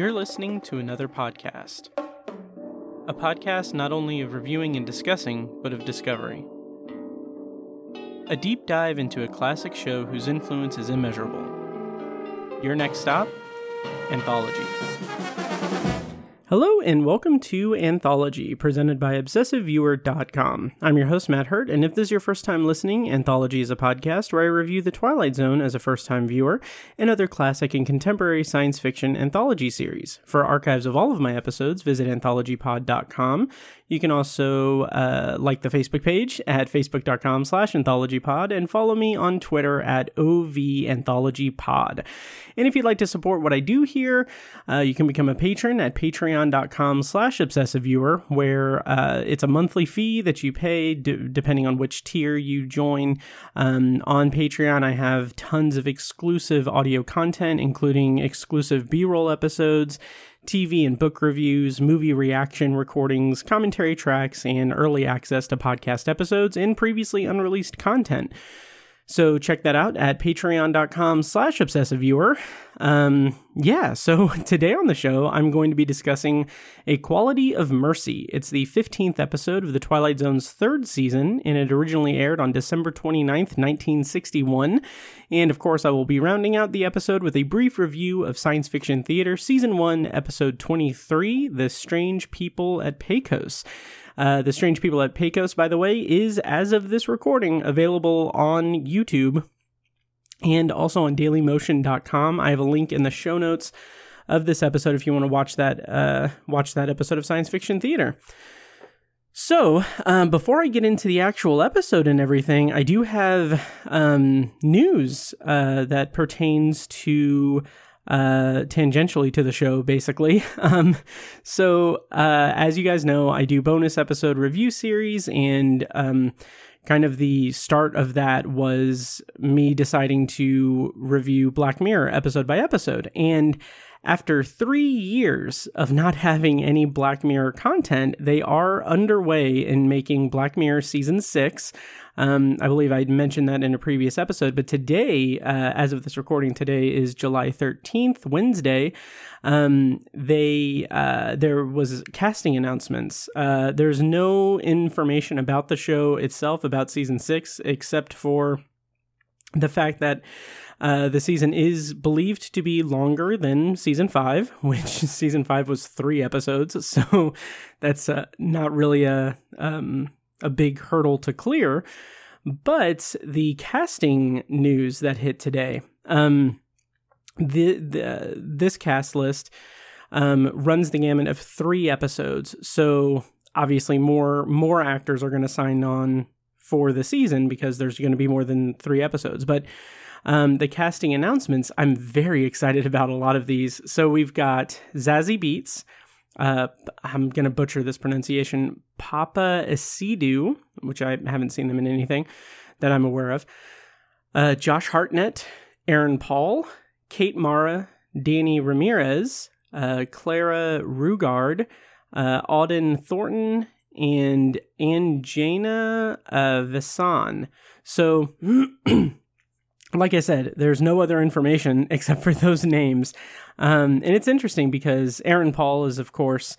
You're listening to another podcast. A podcast not only of reviewing and discussing, but of discovery. A deep dive into a classic show whose influence is immeasurable. Your next stop? Anthology. Hello, and welcome to Anthology, presented by ObsessiveViewer.com. I'm your host, Matt Hurt, and if this is your first time listening, Anthology is a podcast where I review The Twilight Zone as a first time viewer and other classic and contemporary science fiction anthology series. For archives of all of my episodes, visit AnthologyPod.com. You can also uh, like the Facebook page at facebook.com slash anthologypod and follow me on Twitter at OVAnthologyPod. And if you'd like to support what I do here, uh, you can become a patron at patreon.com slash obsessiveviewer, where uh, it's a monthly fee that you pay d- depending on which tier you join. Um, on Patreon, I have tons of exclusive audio content, including exclusive B-roll episodes, TV and book reviews, movie reaction recordings, commentary tracks, and early access to podcast episodes and previously unreleased content. So check that out at patreon.com slash obsessiveviewer. Um, yeah, so today on the show, I'm going to be discussing A Quality of Mercy. It's the 15th episode of The Twilight Zone's third season, and it originally aired on December 29th, 1961. And of course, I will be rounding out the episode with a brief review of Science Fiction Theater Season 1, Episode 23, The Strange People at Pecos. Uh, the Strange People at Pecos, by the way, is, as of this recording, available on YouTube and also on dailymotion.com. I have a link in the show notes of this episode if you want to watch that uh, watch that episode of Science Fiction Theater. So, um, before I get into the actual episode and everything, I do have um, news uh, that pertains to uh, tangentially to the show, basically. Um, so, uh, as you guys know, I do bonus episode review series, and um, kind of the start of that was me deciding to review Black Mirror episode by episode. And after three years of not having any Black Mirror content, they are underway in making Black Mirror season six. Um, I believe I'd mentioned that in a previous episode, but today, uh, as of this recording, today is July 13th, Wednesday. Um, they uh, there was casting announcements. Uh, there's no information about the show itself about season six, except for the fact that uh, the season is believed to be longer than season five, which season five was three episodes, so that's uh, not really a um, a big hurdle to clear. But the casting news that hit today, um, the, the this cast list um, runs the gamut of three episodes, so obviously more more actors are going to sign on for the season because there's going to be more than three episodes, but um, the casting announcements, I'm very excited about a lot of these. So we've got Zazie Beetz. Uh, I'm going to butcher this pronunciation. Paapa Essiedu, which I haven't seen them in anything that I'm aware of. Uh, Josh Hartnett, Aaron Paul, Kate Mara, Danny Ramirez, uh, Clara Rugaard, uh, Auden Thornton, and Anjana uh. So like I said, there's no other information except for those names. Um, and it's interesting because Aaron Paul is, of course,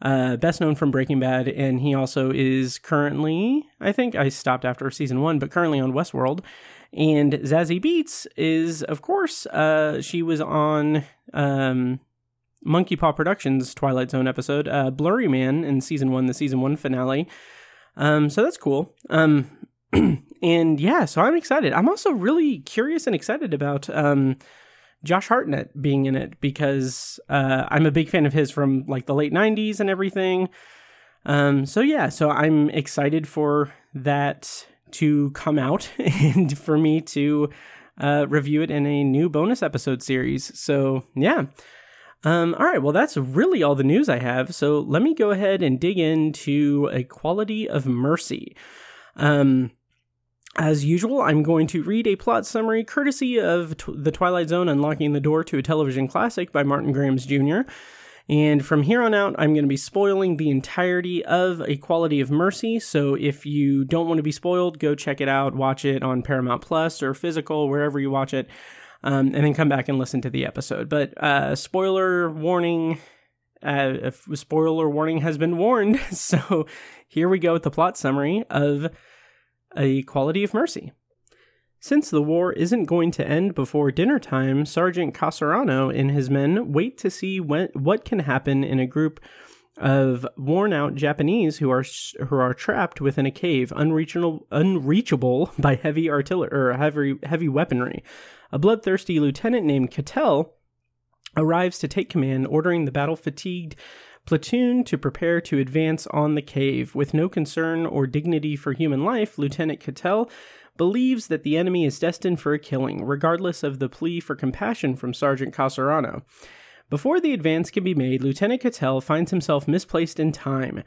uh, best known from Breaking Bad, and he also is currently, I think I stopped after season one, but currently on Westworld. And Zazie Beetz is, of course, uh, she was on um, Monkey Paw Productions Twilight Zone episode, uh, Blurry Man in season one, the season one finale. Um, so that's cool. Um, and yeah, so I'm excited. I'm also really curious and excited about um, Josh Hartnett being in it because uh, I'm a big fan of his from like the late '90s and everything. Um, so yeah, so I'm excited for that to come out and for me to uh, review it in a new bonus episode series. So yeah. Um, all right, well, that's really all the news I have. So let me go ahead and dig into a quality of mercy. Um, as usual, I'm going to read a plot summary courtesy of t- The Twilight Zone Unlocking the Door to a Television Classic by Martin Grams Jr. And from here on out, I'm going to be spoiling the entirety of A Quality of Mercy. So if you don't want to be spoiled, go check it out, watch it on Paramount Plus or physical, wherever you watch it. Um, and then come back and listen to the episode. But uh, spoiler warning. Uh, spoiler warning has been warned. So here we go with the plot summary of A Quality of Mercy. Since the war isn't going to end before dinner time, Sergeant Casarano and his men wait to see when, what can happen in a group of worn out Japanese who are who are trapped within a cave, unreachable unreachable by heavy artillery or heavy heavy weaponry. A bloodthirsty lieutenant named Cattell arrives to take command, ordering the battle fatigued platoon to prepare to advance on the cave. With no concern or dignity for human life, Lieutenant Cattell believes that the enemy is destined for a killing, regardless of the plea for compassion from Sergeant Casarano. Before the advance can be made, Lieutenant Cattell finds himself misplaced in time.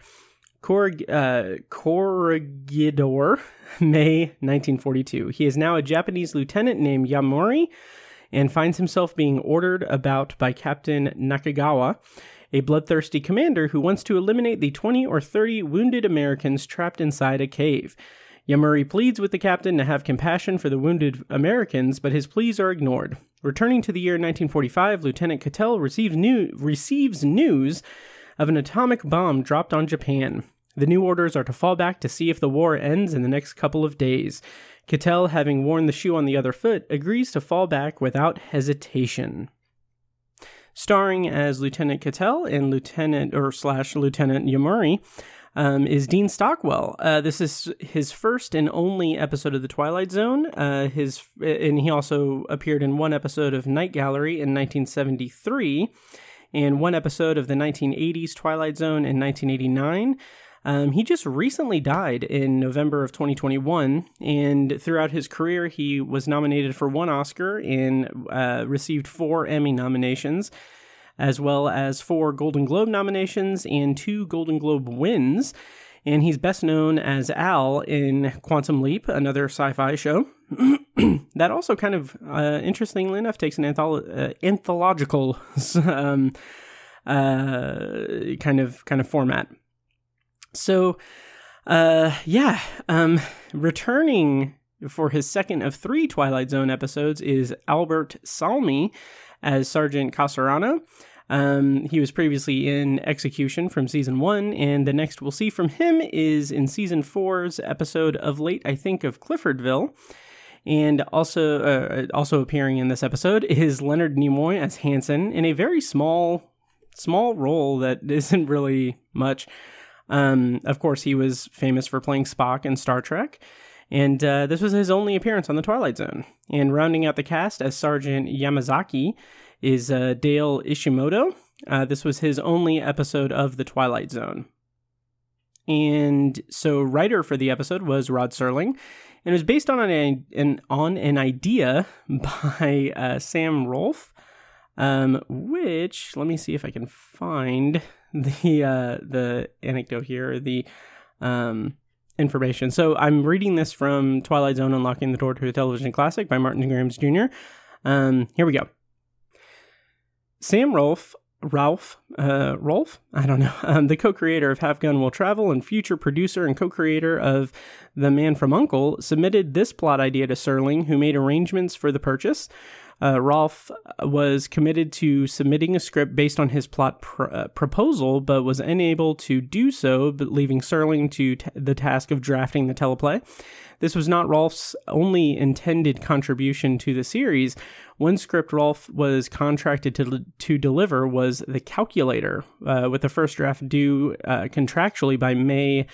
Uh, Corregidor, May 1942. He is now a Japanese lieutenant named Yamuri and finds himself being ordered about by Captain Nakagawa, a bloodthirsty commander who wants to eliminate the 20 or 30 wounded Americans trapped inside a cave. Yamuri pleads with the captain to have compassion for the wounded Americans, but his pleas are ignored. Returning to the year 1945, Lieutenant Cattell receives, new, receives news of an atomic bomb dropped on Japan. The new orders are to fall back to see if the war ends in the next couple of days. Cattell, having worn the shoe on the other foot, agrees to fall back without hesitation. Starring as Lieutenant Cattell and Lieutenant or slash Lieutenant Yamuri, um, is Dean Stockwell. Uh, this is his first and only episode of The Twilight Zone. Uh, his and he also appeared in one episode of Night Gallery in 1973, and one episode of the 1980s Twilight Zone in 1989. Um, he just recently died in November of 2021, and throughout his career, he was nominated for one Oscar and uh, received four Emmy nominations as well as four Golden Globe nominations and two Golden Globe wins. And he's best known as Al in Quantum Leap, another sci fi show. that also kind of, uh, interestingly enough, takes an antholo- uh, anthological um, uh, kind of kind of format. So, uh, yeah, um, returning for his second of three Twilight Zone episodes is Albert Salmi as Sergeant Casarano. Um, he was previously in Execution from season one, and the next we'll see from him is in season four's episode of late, I think, of Cliffordville. And also, uh, also appearing in this episode is Leonard Nimoy as Hanson in a very small, small role that isn't really much. Um, of course, he was famous for playing Spock in Star Trek, and uh, this was his only appearance on the Twilight Zone. And rounding out the cast as Sergeant Yamazaki is uh, Dale Ishimoto. Uh, this was his only episode of The Twilight Zone. And so, writer for the episode was Rod Serling, and it was based on an, an on an idea by uh, Sam Rolfe, um, which let me see if I can find the uh, the anecdote here, the um, information. So I'm reading this from Twilight Zone: Unlocking the Door to a Television Classic by Martin Grams Jr. Um, here we go. Sam Rolfe, Ralph, uh, Rolfe, I don't know, um, the co-creator of Have Gun Will Travel and future producer and co-creator of The Man from U.N.C.L.E., submitted this plot idea to Serling, who made arrangements for the purchase. Uh, Rolfe was committed to submitting a script based on his plot pr- uh, proposal, but was unable to do so, but leaving Serling to t- the task of drafting the teleplay. This was not Rolfe's only intended contribution to the series. One script Rolfe was contracted to, to deliver was The Calculator, uh, with the first draft due uh, contractually by May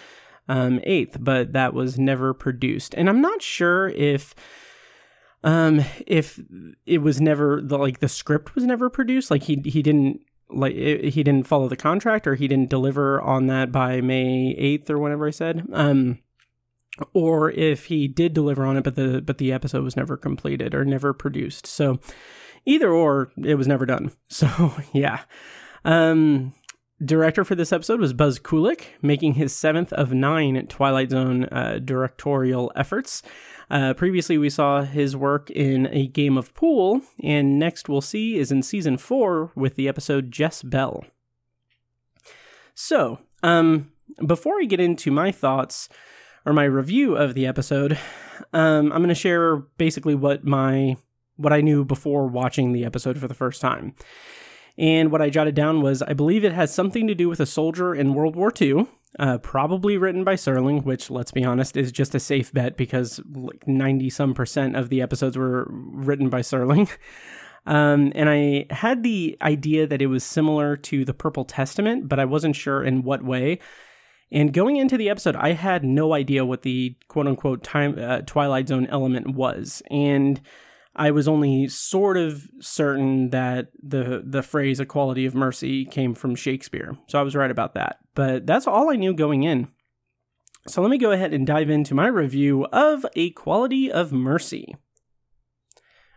um, 8th, but that was never produced. And I'm not sure if um if it was never the like the script was never produced like he he didn't like it, he didn't follow the contract or he didn't deliver on that by May 8th or whatever I said. Um or if he did deliver on it but the but the episode was never completed or never produced. So either or it was never done. So yeah. Um director for this episode was buzz kulik making his seventh of nine twilight zone uh, directorial efforts uh, previously we saw his work in a game of pool and next we'll see is in season four with the episode Jess-Belle so um before i get into my thoughts or my review of the episode, um, I'm going to share basically what my what I knew before watching the episode for the first time. And what I jotted down was I believe it has something to do with a soldier in World War II, uh, probably written by Serling, which, let's be honest, is just a safe bet because like 90 some percent of the episodes were written by Serling. Um, and I had the idea that it was similar to the Purple Testament, but I wasn't sure in what way. And going into the episode, I had no idea what the quote unquote time uh, Twilight Zone element was, and I was only sort of certain that the the phrase "a quality of mercy" came from Shakespeare. So I was right about that. But that's all I knew going in. So let me go ahead and dive into my review of "A Quality of Mercy."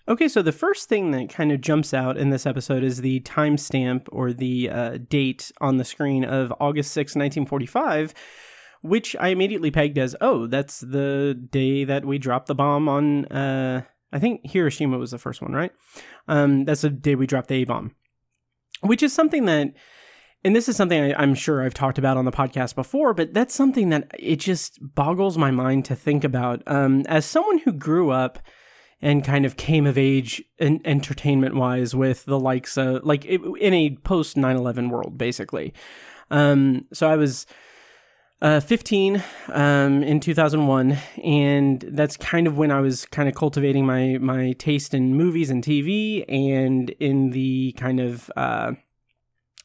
Okay, so the first thing that kind of jumps out in this episode is the timestamp or the uh, date on the screen of August 6, 1945, which I immediately pegged as, oh, that's the day that we dropped the bomb on, uh, I think Hiroshima was the first one, right? Um, that's the day we dropped the A bomb, which is something that, and this is something I, I'm sure I've talked about on the podcast before, but that's something that it just boggles my mind to think about. Um, as someone who grew up, and kind of came of age in, entertainment wise with the likes of like in a post 9-11 world basically um, so i was uh, 15 um, in 2001 and that's kind of when i was kind of cultivating my my taste in movies and tv and in the kind of uh,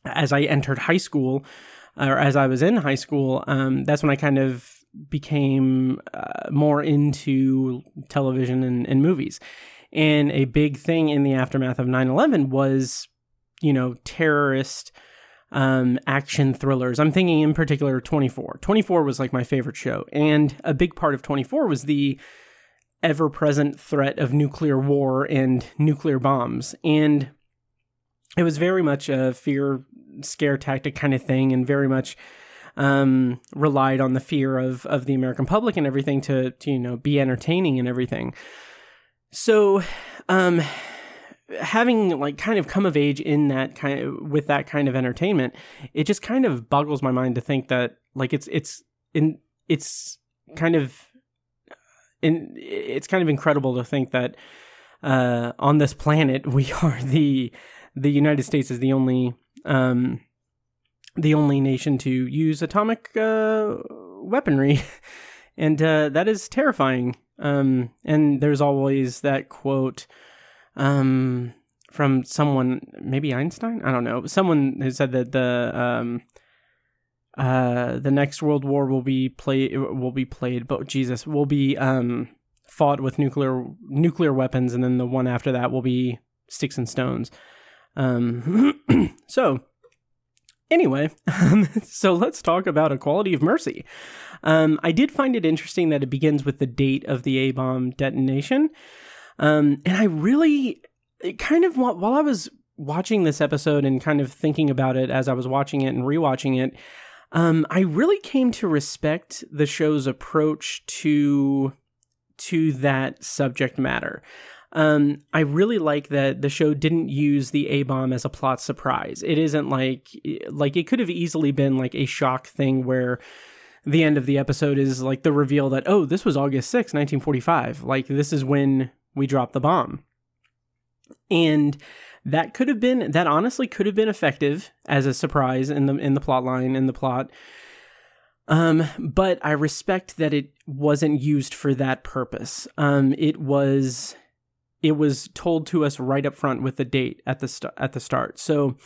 as i entered high school or as i was in high school um, that's when i kind of became uh, more into television and, and movies. And a big thing in the aftermath of 9 11 was, you know, terrorist um, action thrillers. I'm thinking in particular 24. 24 was like my favorite show. And a big part of 24 was the ever present threat of nuclear war and nuclear bombs. And it was very much a fear scare tactic kind of thing and very much um, relied on the fear of of the American public and everything to, to you know be entertaining and everything. So, um, having like kind of come of age in that kind of with that kind of entertainment, it just kind of boggles my mind to think that like it's it's in it's kind of in it's kind of incredible to think that uh, on this planet we are the the United States is the only um, the only nation to use atomic uh, weaponry, and uh, that is terrifying. Um, and there's always that quote um, from someone, maybe Einstein. I don't know. Someone who said that the um, uh, the next World War will be play will be played, but Jesus will be um, fought with nuclear nuclear weapons, and then the one after that will be sticks and stones. Um, so Anyway, so let's talk about A Quality of Mercy. Um, I did find it interesting that it begins with the date of the A bomb detonation. Um, and I really kind of, while I was watching this episode and kind of thinking about it as I was watching it and rewatching it, um, I really came to respect the show's approach to to that subject matter. Um, I really like that the show didn't use the A bomb as a plot surprise. It isn't like like it could have easily been like a shock thing where the end of the episode is like the reveal that oh this was August 6, 1945. Like this is when we dropped the bomb. And that could have been that honestly could have been effective as a surprise in the in the plot line in the plot. Um, but I respect that it wasn't used for that purpose. Um, it was it was told to us right up front with the date at the st- at the start. So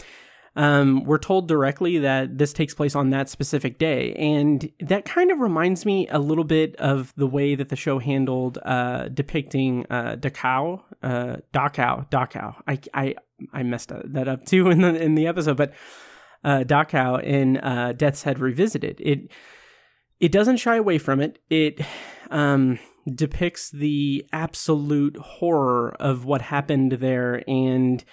um, we're told directly that this takes place on that specific day, and that kind of reminds me a little bit of the way that the show handled uh, depicting uh, Dachau, uh, Dachau, Dachau. I, I I messed that up too in the in the episode, but uh, Dachau in uh, Death's Head Revisited. It it doesn't shy away from it. It um, depicts the absolute horror of what happened there and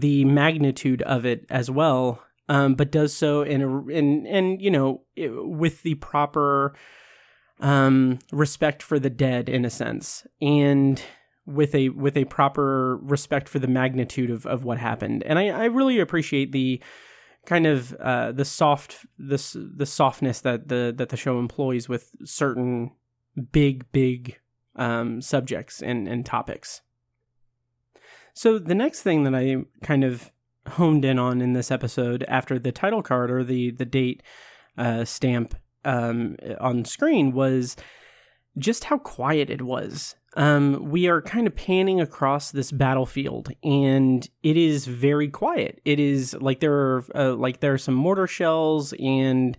the magnitude of it as well, um, but does so in a in and you know with the proper um, respect for the dead in a sense and with a with a proper respect for the magnitude of, of what happened and I, I really appreciate the kind of uh, the soft this the softness that the that the show employs with certain big, big um, subjects and, and topics. So the next thing that I kind of honed in on in this episode after the title card or the the date uh, stamp um, on screen was just how quiet it was. Um, we are kind of panning across this battlefield, and it is very quiet. It is like there are uh, like there are some mortar shells and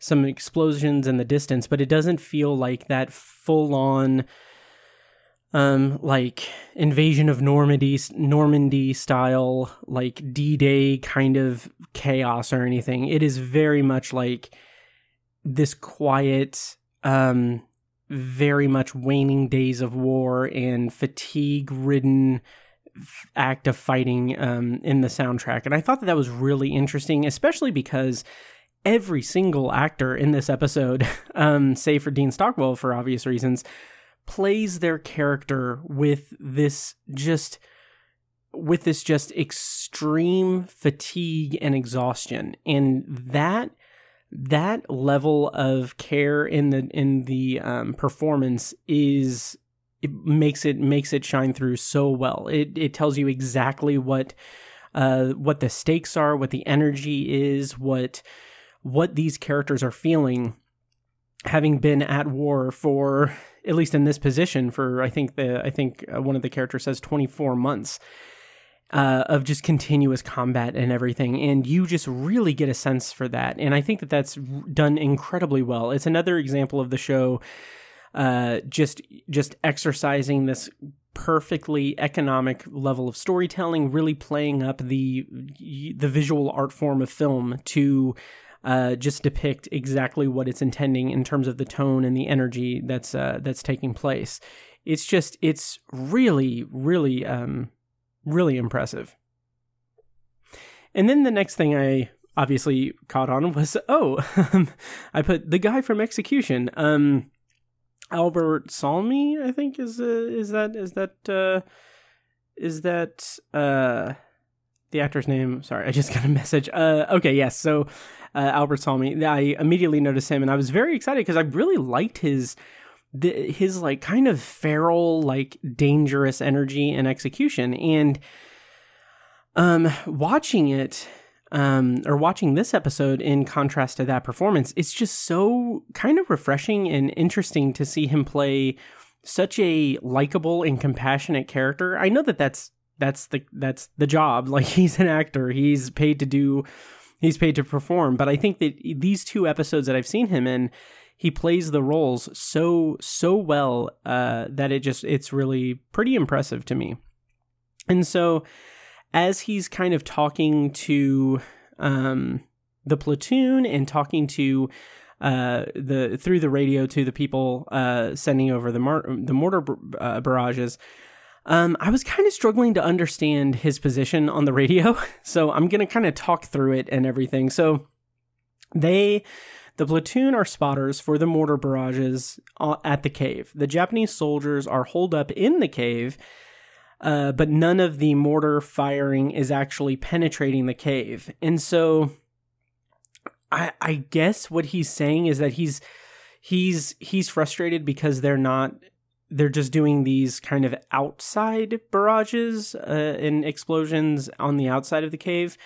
some explosions in the distance, but it doesn't feel like that full on um like invasion of Normandy Normandy style like D-Day kind of chaos or anything. It is very much like this quiet um very much waning days of war and fatigue ridden act of fighting um, in the soundtrack. And I thought that that was really interesting, especially because every single actor in this episode, um, save for Dean Stockwell for obvious reasons, plays their character with this just with this just extreme fatigue and exhaustion and that that level of care in the in the um, performance is it makes it makes it shine through so well. It it tells you exactly what uh, what the stakes are, what the energy is, what what these characters are feeling, having been at war for at least in this position for I think the I think uh, one of the characters says twenty four months uh, of just continuous combat and everything. And you just really get a sense for that. And I think that that's done incredibly well. It's another example of the show uh, just just exercising this perfectly economic level of storytelling, really playing up the the visual art form of film to uh, just depict exactly what it's intending in terms of the tone and the energy that's uh, that's taking place. It's just it's really really um, really impressive. And then the next thing I obviously caught on was oh, I put the guy from Execution, um, Albert Salmi, I think is uh, is that is that uh, is that uh, the actor's name? Sorry, I just got a message. Uh, okay, yes, so uh, Albert Salmi, I immediately noticed him, and I was very excited because I really liked his the, his like kind of feral, like dangerous energy and execution. And um, watching it, um, or watching this episode in contrast to that performance, it's just so kind of refreshing and interesting to see him play such a likable and compassionate character. I know that that's that's the that's the job. Like he's an actor, he's paid to do, he's paid to perform. But I think that these two episodes that I've seen him in he plays the roles so so well uh, that it just it's really pretty impressive to me. And so, as he's kind of talking to um, the platoon and talking to uh, the through the radio to the people uh, sending over the mar- the mortar uh, barrages. Um, I was kind of struggling to understand his position on the radio, so I'm gonna kind of talk through it and everything. So they the platoon are spotters for the mortar barrages uh, at the cave. The Japanese soldiers are holed up in the cave, uh, but none of the mortar firing is actually penetrating the cave. And so, I, I guess what he's saying is that he's he's he's frustrated because they're not they're just doing these kind of outside barrages uh, and explosions on the outside of the cave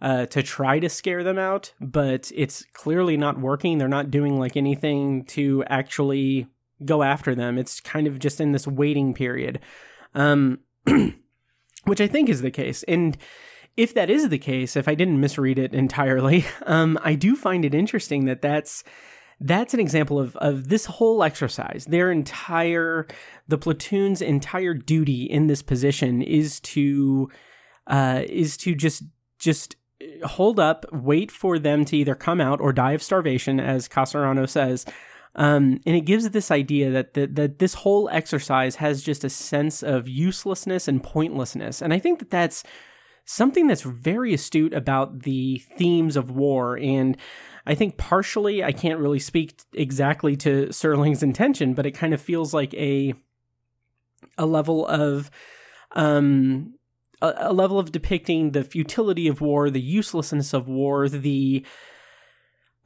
uh, to try to scare them out, but it's clearly not working. They're not doing like anything to actually go after them. It's kind of just in this waiting period, um, which I think is the case. And if that is the case, if I didn't misread it entirely, um, I do find it interesting that that's that's an example of of this whole exercise. Their entire the platoon's entire duty in this position is to uh, is to just just hold up, wait for them to either come out or die of starvation, as Casarano says. Um, and it gives this idea that, that that this whole exercise has just a sense of uselessness and pointlessness. And I think that that's something that's very astute about the themes of war. And I think partially, I can't really speak exactly to Serling's intention, but it kind of feels like a a level of um a, a level of depicting the futility of war, the uselessness of war, the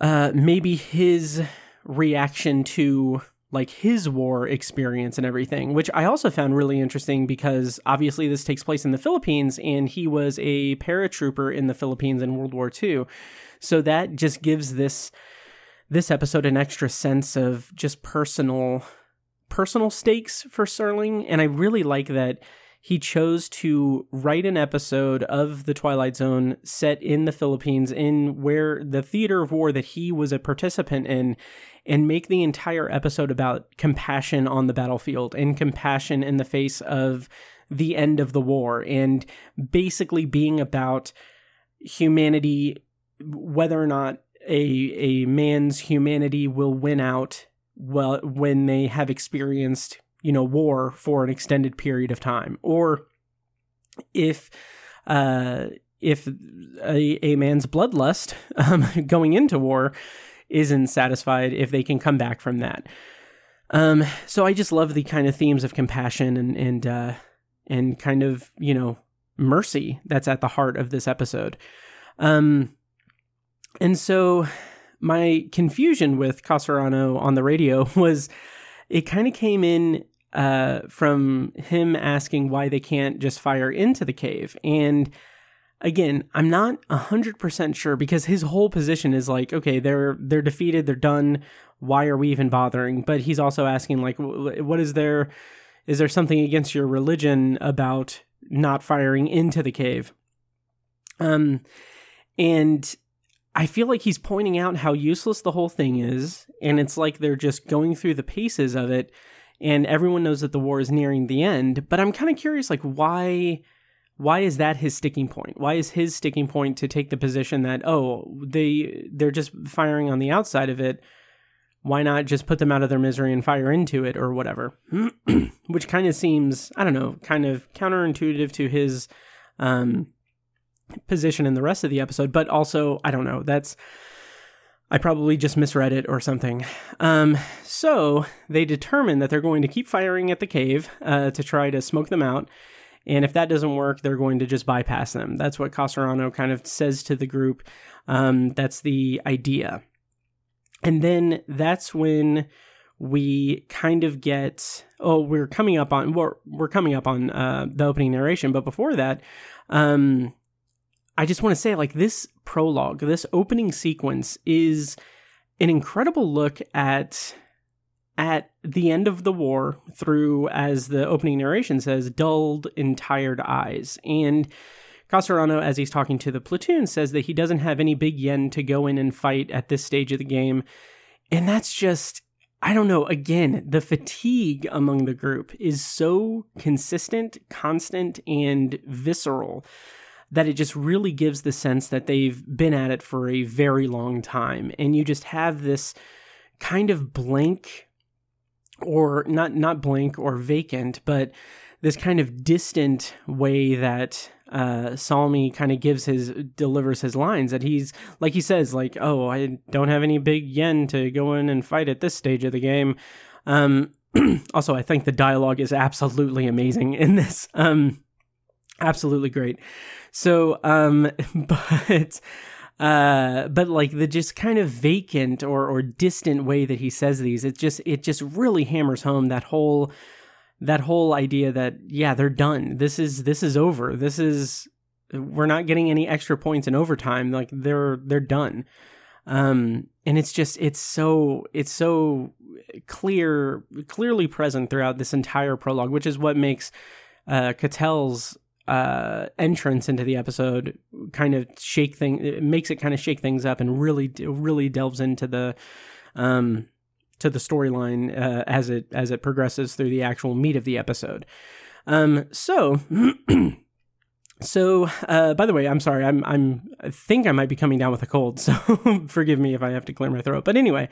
uh, maybe his reaction to like his war experience and everything, which I also found really interesting because obviously this takes place in the Philippines and he was a paratrooper in the Philippines in World War II. So that just gives this this episode an extra sense of just personal personal stakes for Serling. And I really like that he chose to write an episode of The Twilight Zone set in the Philippines, in where the theater of war that he was a participant in, and make the entire episode about compassion on the battlefield and compassion in the face of the end of the war, and basically being about humanity, whether or not a a man's humanity will win out well when they have experienced you know war for an extended period of time. Or if uh if a, a man's bloodlust um, going into war isn't satisfied if they can come back from that. Um so i just love the kind of themes of compassion and and uh and kind of you know mercy that's at the heart of this episode. Um and so my confusion with Casarano on the radio was it kind of came in uh, from him asking why they can't just fire into the cave. And again, I'm not 100% sure because his whole position is like, okay, they're they're defeated, they're done. Why are we even bothering? But he's also asking like what is there is there something against your religion about not firing into the cave? Um and I feel like he's pointing out how useless the whole thing is, and it's like they're just going through the paces of it and everyone knows that the war is nearing the end but i'm kind of curious like why why is that his sticking point? Why is his sticking point to take the position that oh they they're just firing on the outside of it why not just put them out of their misery and fire into it or whatever? Which kind of seems i don't know kind of counterintuitive to his um position in the rest of the episode but also i don't know that's I probably just misread it or something. Um, so they determine that they're going to keep firing at the cave uh, to try to smoke them out. And if that doesn't work, they're going to just bypass them. That's what Casarano kind of says to the group. Um, that's the idea. And then that's when we kind of get oh we're coming up on we're, we're coming up on uh, the opening narration but before that um, I just want to say, like, this prologue, this opening sequence is an incredible look at at the end of the war through, as the opening narration says, dulled and tired eyes. And Cassarano, as he's talking to the platoon, says that he doesn't have any big yen to go in and fight at this stage of the game. And that's just, I don't know, again, the fatigue among the group is so consistent, constant, and visceral that it just really gives the sense that they've been at it for a very long time. And you just have this kind of blank or not not blank or vacant, but this kind of distant way that uh, Salmi kind of gives his delivers his lines that he's like he says like oh I don't have any big yen to go in and fight at this stage of the game. Um, also, I think the dialogue is absolutely amazing in this. Um, absolutely great. So, um, but, uh, but like the just kind of vacant or, or distant way that he says these, it just, it just really hammers home that whole, that whole idea that, yeah, they're done. This is, this is over. This is, we're not getting any extra points in overtime. Like they're, they're done. Um, and it's just, it's so, it's so clear, clearly present throughout this entire prologue, which is what makes, uh, Ketel's uh, entrance into the episode kind of shake thing it makes it kind of shake things up and really really delves into the um to the storyline uh, as it as it progresses through the actual meat of the episode. Um so so uh by the way i'm sorry i'm i'm i think i might be coming down with a cold so forgive me if i have to clear my throat. But anyway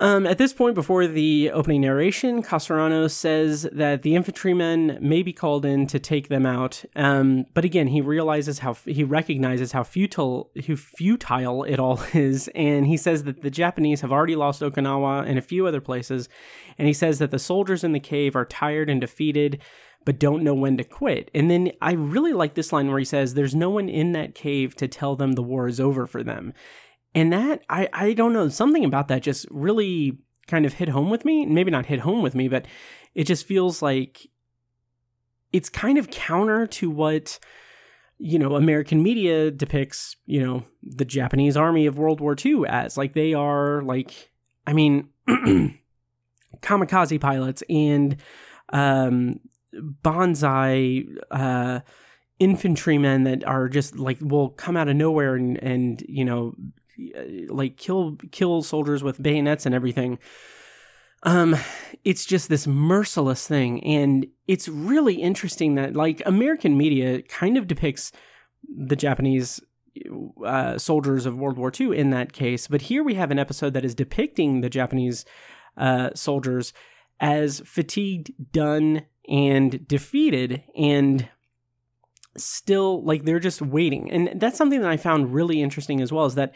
um, at this point, before the opening narration, Cassarano says that the infantrymen may be called in to take them out. Um, but again, he realizes how he recognizes how futile, how futile it all is, and he says that the Japanese have already lost Okinawa and a few other places, and he says that the soldiers in the cave are tired and defeated but don't know when to quit. And then I really like this line where he says, There's no one in that cave to tell them the war is over for them. And that, I, I don't know, something about that just really kind of hit home with me. Maybe not hit home with me, but it just feels like it's kind of counter to what you know American media depicts, you know, the Japanese army of World War II as. Like they are like I mean kamikaze pilots and um banzai uh infantrymen that are just like will come out of nowhere and and you know like kill kill soldiers with bayonets and everything. Um it's just this merciless thing. And it's really interesting that like american media kind of depicts the japanese uh, soldiers of world war ii in that case. But here we have an episode that is depicting the japanese uh, soldiers as fatigued done and defeated and still like they're just waiting. And that's something that i found really interesting as well is that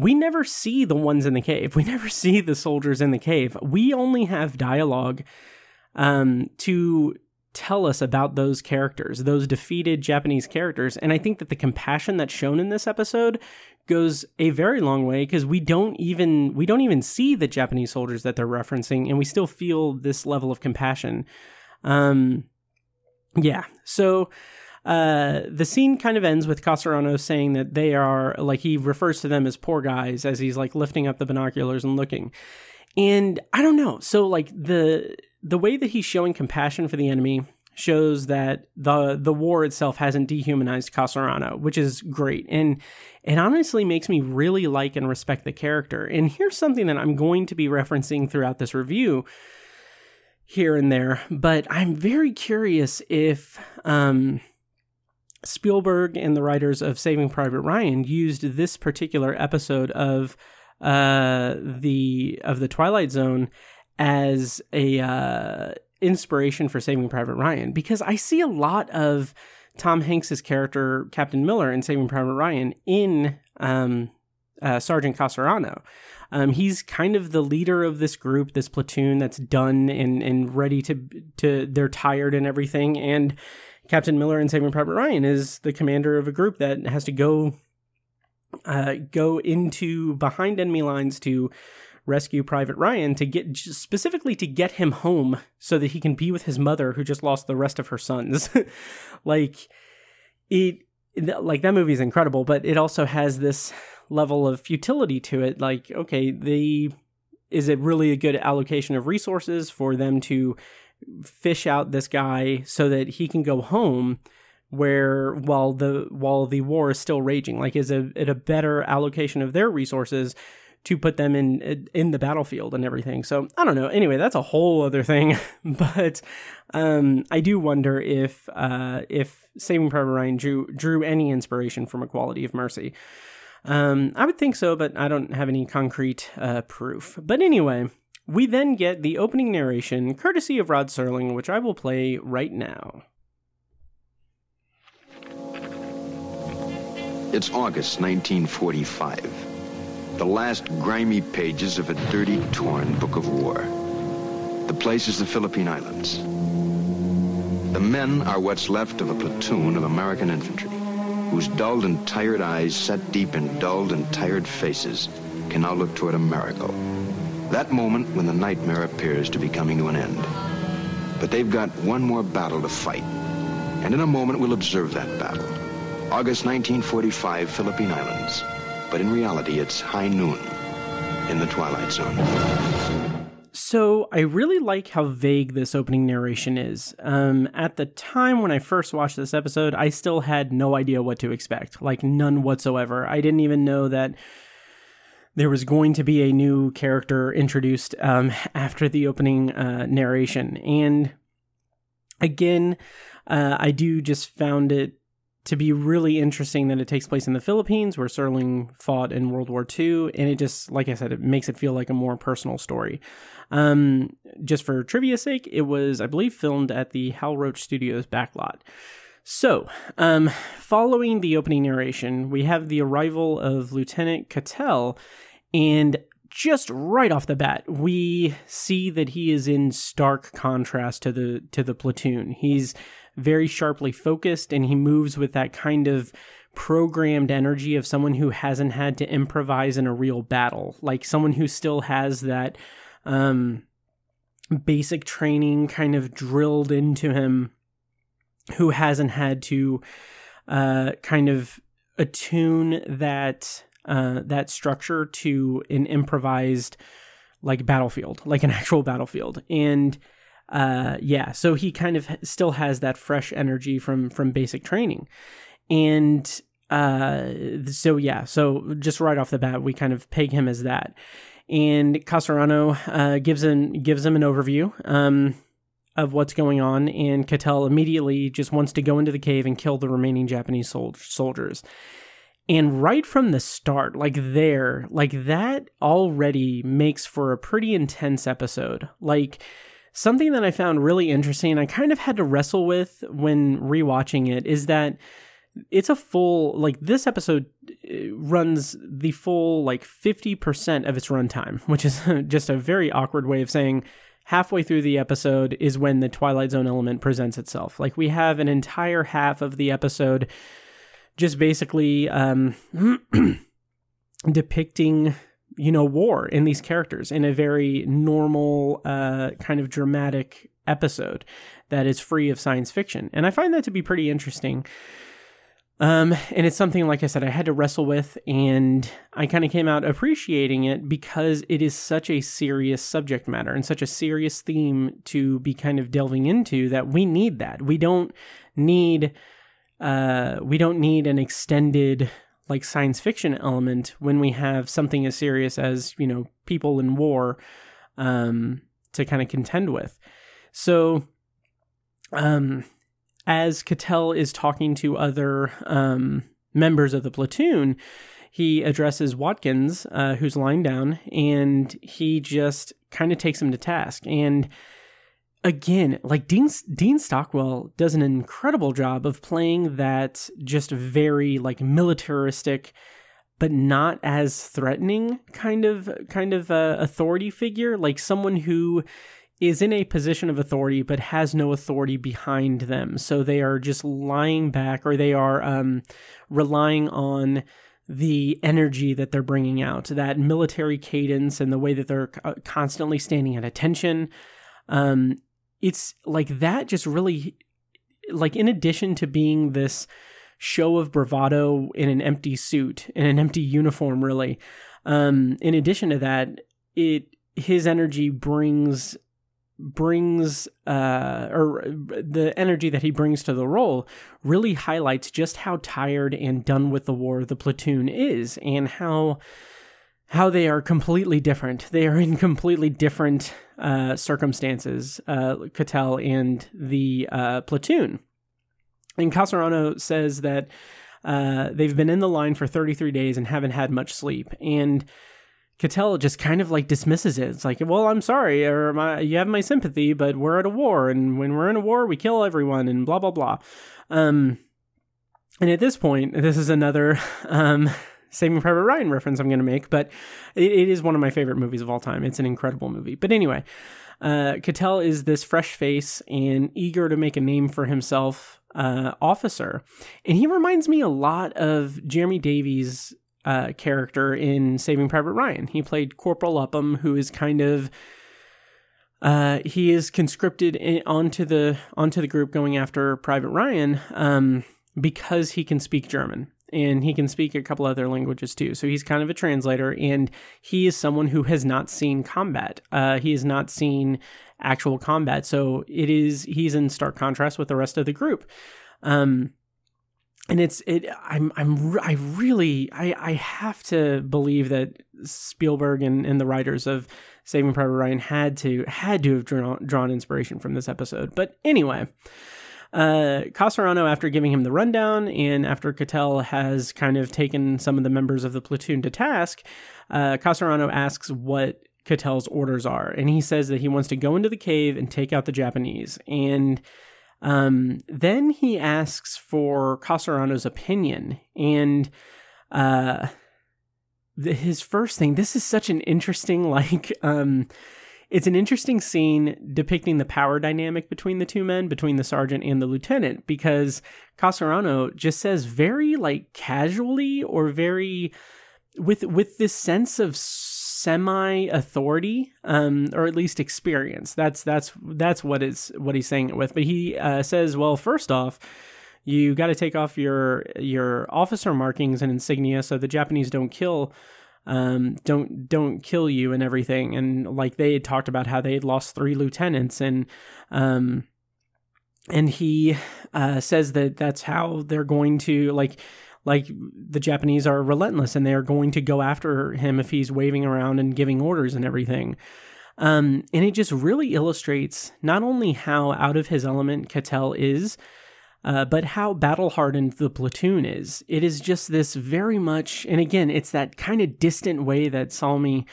we never see the ones in the cave. We never see the soldiers in the cave. We only have dialogue um, to tell us about those characters, those defeated Japanese characters. And I think that the compassion that's shown in this episode goes a very long way because we don't even we don't even see the Japanese soldiers that they're referencing, and we still feel this level of compassion. Um, yeah, so uh, the scene kind of ends with Cassarano saying that they are like he refers to them as poor guys as he's like lifting up the binoculars and looking. And I don't know. So like the the way that he's showing compassion for the enemy shows that the the war itself hasn't dehumanized Cassarano, which is great. And it honestly makes me really like and respect the character. And here's something that I'm going to be referencing throughout this review here and there, but I'm very curious if um Spielberg and the writers of Saving Private Ryan used this particular episode of uh, the of the Twilight Zone as a uh, inspiration for Saving Private Ryan because I see a lot of Tom Hanks's character Captain Miller in Saving Private Ryan in um, uh, Sergeant Cassarano. Um, he's kind of the leader of this group, this platoon that's done and and ready to to they're tired and everything and Captain Miller in Saving Private Ryan is the commander of a group that has to go uh, go into behind enemy lines to rescue Private Ryan to get specifically to get him home so that he can be with his mother who just lost the rest of her sons. like it like that movie is incredible, but it also has this level of futility to it. Like, okay, the is it really a good allocation of resources for them to fish out this guy so that he can go home where while the while the war is still raging like is a, it a better allocation of their resources to put them in in the battlefield and everything. So i don't know. Anyway that's a whole other thing. But um, i do wonder if uh, if saving private ryan drew drew any inspiration from A Quality of Mercy. Um, i would think so but i don't have any concrete uh, proof. But anyway we then get the opening narration, courtesy of Rod Serling, which I will play right now. It's August 1945. The last grimy pages of a dirty, torn book of war. The place is the Philippine Islands. The men are what's left of a platoon of American infantry, whose dulled and tired eyes, set deep in dulled and tired faces, can now look toward America that moment when the nightmare appears to be coming to an end. But they've got one more battle to fight. And in a moment, we'll observe that battle. August 1945, Philippine Islands. But in reality, it's high noon in the Twilight Zone. So I really like how vague this opening narration is. Um, at the time when I first watched this episode, I still had no idea what to expect, like none whatsoever. I didn't even know that there was going to be a new character introduced um, after the opening uh, narration. And again, uh, I do just found it to be really interesting that it takes place in the Philippines where Serling fought in World War II. And it just, like I said, it makes it feel like a more personal story. Um, just for trivia's sake, it was, I believe, filmed at the Hal Roach Studios backlot. So, um, following the opening narration, we have the arrival of Lieutenant Cattell, and just right off the bat, we see that he is in stark contrast to the to the platoon. He's very sharply focused, and he moves with that kind of programmed energy of someone who hasn't had to improvise in a real battle, like someone who still has that um, basic training kind of drilled into him, who hasn't had to uh, kind of attune that uh, that structure to an improvised like battlefield, like an actual battlefield, and uh, yeah, so he kind of still has that fresh energy from from basic training, and uh, so yeah, so just right off the bat, we kind of peg him as that, and Casarano uh, gives him gives him an overview. Um, of what's going on, and Cattell immediately just wants to go into the cave and kill the remaining Japanese sol- soldiers. And right from the start, like there, like that already makes for a pretty intense episode. Like something that I found really interesting, I kind of had to wrestle with when rewatching it, is that it's a full like this episode uh, runs the full like 50% of its runtime which is just a very awkward way of saying halfway through the episode is when the twilight zone element presents itself. Like we have an entire half of the episode just basically um, depicting you know war in these characters in a very normal uh, kind of dramatic episode that is free of science fiction. And i find that to be pretty interesting um, and it's something like i said i had to wrestle with and i kind of came out appreciating it because it is such a serious subject matter and such a serious theme to be kind of delving into that we need that we don't need uh, we don't need an extended like science fiction element when we have something as serious as you know people in war um, to kind of contend with. So, um, as Cattell is talking to other um, members of the platoon, he addresses Watkins, uh, who's lying down, and he just kind of takes him to task. And again, like Dean Dean Stockwell does an incredible job of playing that just very like militaristic but not as threatening kind of kind of uh, authority figure, like someone who is in a position of authority but has no authority behind them. So they are just lying back or they are um, relying on the energy that they're bringing out, that military cadence and the way that they're uh, constantly standing at attention. Um, it's like that just really like in addition to being this show of bravado in an empty suit in an empty uniform really um in addition to that it his energy brings brings uh or the energy that he brings to the role really highlights just how tired and done with the war the platoon is and how how they are completely different. They are in completely different uh, circumstances, uh, Cattell and the uh, platoon. And Casarano says that uh, they've been in the line for 33 days and haven't had much sleep. And Cattell just kind of like dismisses it. It's like, well, I'm sorry, or my, you have my sympathy, but we're at a war, and when we're in a war, we kill everyone, and blah blah blah. Um, and at this point, this is another um, Saving Private Ryan reference I'm going to make, but it, it is one of my favorite movies of all time. It's an incredible movie. But anyway, uh, Cattell is this fresh face and eager to make a name for himself uh, officer. And he reminds me a lot of Jeremy Davies' uh, character in Saving Private Ryan. He played Corporal Upham, who is kind of. Uh, he is conscripted in, onto the onto the group going after Private Ryan um, because he can speak German and he can speak a couple other languages too. So he's kind of a translator, and he is someone who has not seen combat. Uh, he has not seen actual combat, so it is he's in stark contrast with the rest of the group. Um, and it's it. I'm I'm I really I I have to believe that Spielberg and, and the writers of Saving Private Ryan had to had to have drawn drawn inspiration from this episode. But anyway. Uh, Cassarano, after giving him the rundown and after Cattell has kind of taken some of the members of the platoon to task, uh, Cassarano asks what Cattell's orders are. And he says that he wants to go into the cave and take out the Japanese. And um, then he asks for Casarano's opinion. And uh, the, his first thing, this is such an interesting, like, um, it's an interesting scene depicting the power dynamic between the two men, between the sergeant and the lieutenant, because Casarano just says very like casually or very with with this sense of semi authority, um, or at least experience. That's that's that's what is what he's saying it with. But he uh, says, well, first off, you got to take off your your officer markings and insignia so the Japanese don't kill um, don't don't kill you and everything. And like they had talked about how they had lost three lieutenants and um, and he uh, says that that's how they're going to like like the Japanese are relentless and they are going to go after him if he's waving around and giving orders and everything. Um, and it just really illustrates not only how out of his element Kettel is, uh, but how battle hardened the platoon is. It is just this very much, and again, it's that kind of distant way that Salmi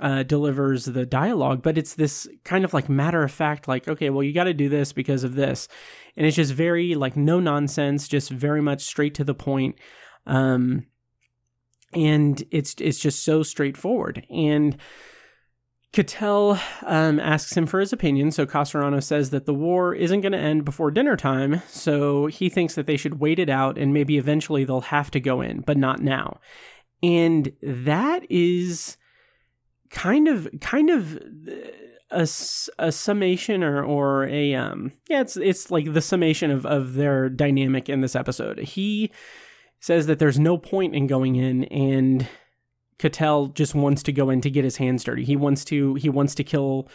uh, delivers the dialogue, but it's this kind of like matter of fact, like, okay, well, you got to do this because of this. And it's just very like no nonsense, just very much straight to the point. Um, and it's it's just so straightforward. And Kettel um, asks him for his opinion, so Cassarano says that the war isn't going to end before dinner time, so he thinks that they should wait it out and maybe eventually they'll have to go in, but not now. And that is kind of kind of a, a summation or or a um yeah it's it's like the summation of of their dynamic in this episode. He says that there's no point in going in and Kettel just wants to go in to get his hands dirty. He wants to he wants to kill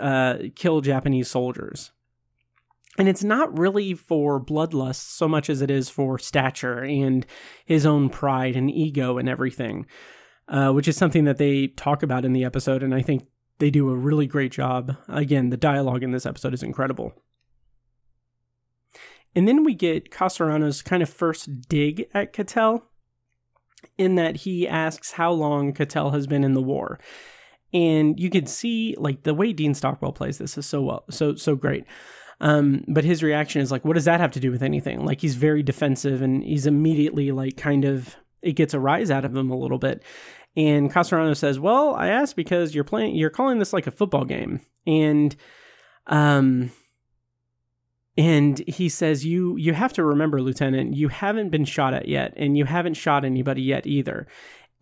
uh, kill Japanese soldiers. And it's not really for bloodlust so much as it is for stature and his own pride and ego and everything, uh, which is something that they talk about in the episode. And I think they do a really great job. Again, the dialogue in this episode is incredible. And then we get Casarano's kind of first dig at Kettel in that he asks how long Kettel has been in the war. And you can see like the way Dean Stockwell plays this is so well, so so great. Um, but his reaction is like, what does that have to do with anything? Like he's very defensive and he's immediately like kind of it gets a rise out of him a little bit. And Cassarano says, "Well, I asked because you're playing, you're calling this like a football game, and um, and he says you you have to remember lieutenant you haven't been shot at yet and you haven't shot anybody yet either.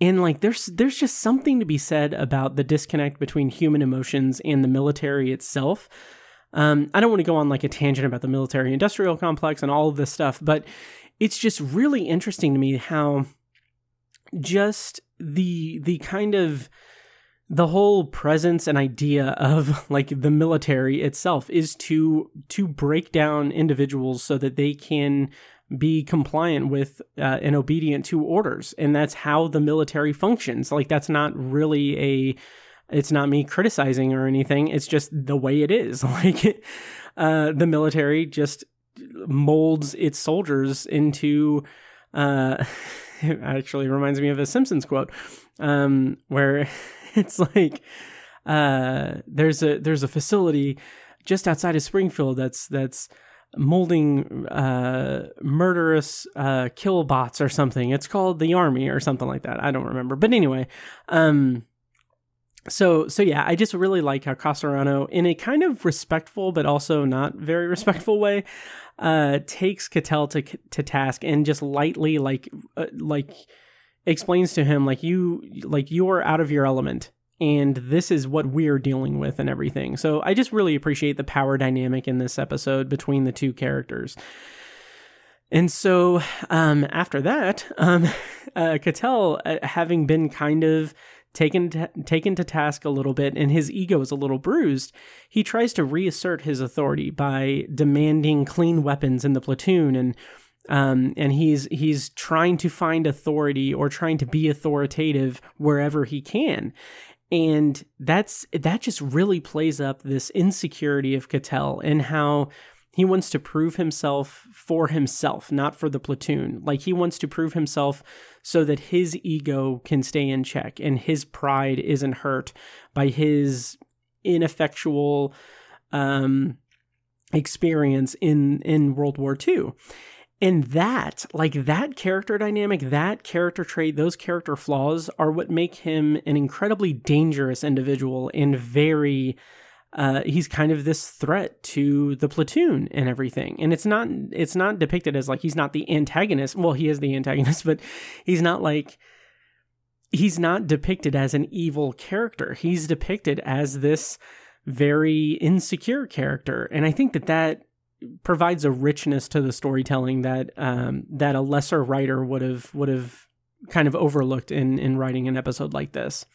And like there's there's just something to be said about the disconnect between human emotions and the military itself. Um, i don't want to go on like a tangent about the military industrial complex and all of this stuff but it's just really interesting to me how just the the kind of the whole presence and idea of like the military itself is to to break down individuals so that they can be compliant with uh, and obedient to orders. And that's how the military functions. Like that's not really a it's not me criticizing or anything. It's just the way it is. Like uh, the military just molds its soldiers into uh, it actually reminds me of a simpsons quote um, where it's like uh, there's a there's a facility just outside of Springfield that's that's molding uh, murderous uh, kill bots or something. It's called the Army or something like that. I don't remember, but anyway. Um, so so yeah, I just really like how Cassarano, in a kind of respectful but also not very respectful way, uh, takes Kettel to to task and just lightly like uh, like explains to him like you like you're out of your element and this is what we're dealing with and everything. So I just really appreciate the power dynamic in this episode between the two characters. And so um, after that, um, uh, Kettel, uh, having been kind of taken to, taken to task a little bit and his ego is a little bruised, he tries to reassert his authority by demanding clean weapons in the platoon and um, and he's he's trying to find authority or trying to be authoritative wherever he can. And that's that just really plays up this insecurity of Kettel and how he wants to prove himself for himself, not for the platoon. Like he wants to prove himself so that his ego can stay in check and his pride isn't hurt by his ineffectual um, experience in in World War II. And that, like that character dynamic, that character trait, those character flaws are what make him an incredibly dangerous individual and very uh, he's kind of this threat to the platoon and everything. And it's not it's not depicted as like he's not the antagonist. Well, he is the antagonist, but he's not like he's not depicted as an evil character. He's depicted as this very insecure character, and I think that that provides a richness to the storytelling that um, that a lesser writer would have would have kind of overlooked in in writing an episode like this.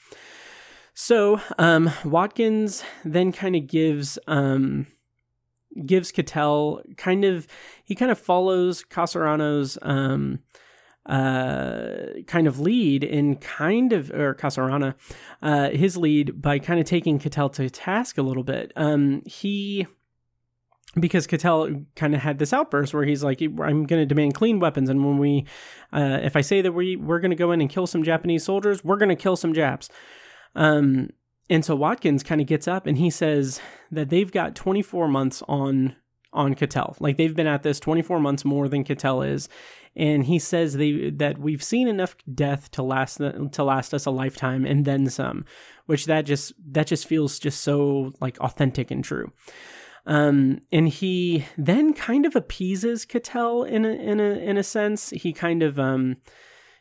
So um, Watkins then kind of gives um, gives Cattell kind of he kind of follows Casarano's um, uh, kind of lead in kind of or Casarana uh, his lead by kind of taking Cattell to task a little bit. Um, he because Cattell kind of had this outburst where he's like, "I'm going to demand clean weapons, and when we, uh, if I say that we we're going to go in and kill some Japanese soldiers, we're going to kill some Japs." Um, and so Watkins kind of gets up and he says that they've got 24 months on on Cattell. Like they've been at this 24 months more than Cattell is. And he says they that we've seen enough death to last to last us a lifetime and then some, which that just that just feels just so like authentic and true. Um, and he then kind of appeases Cattell in a in a in a sense. He kind of um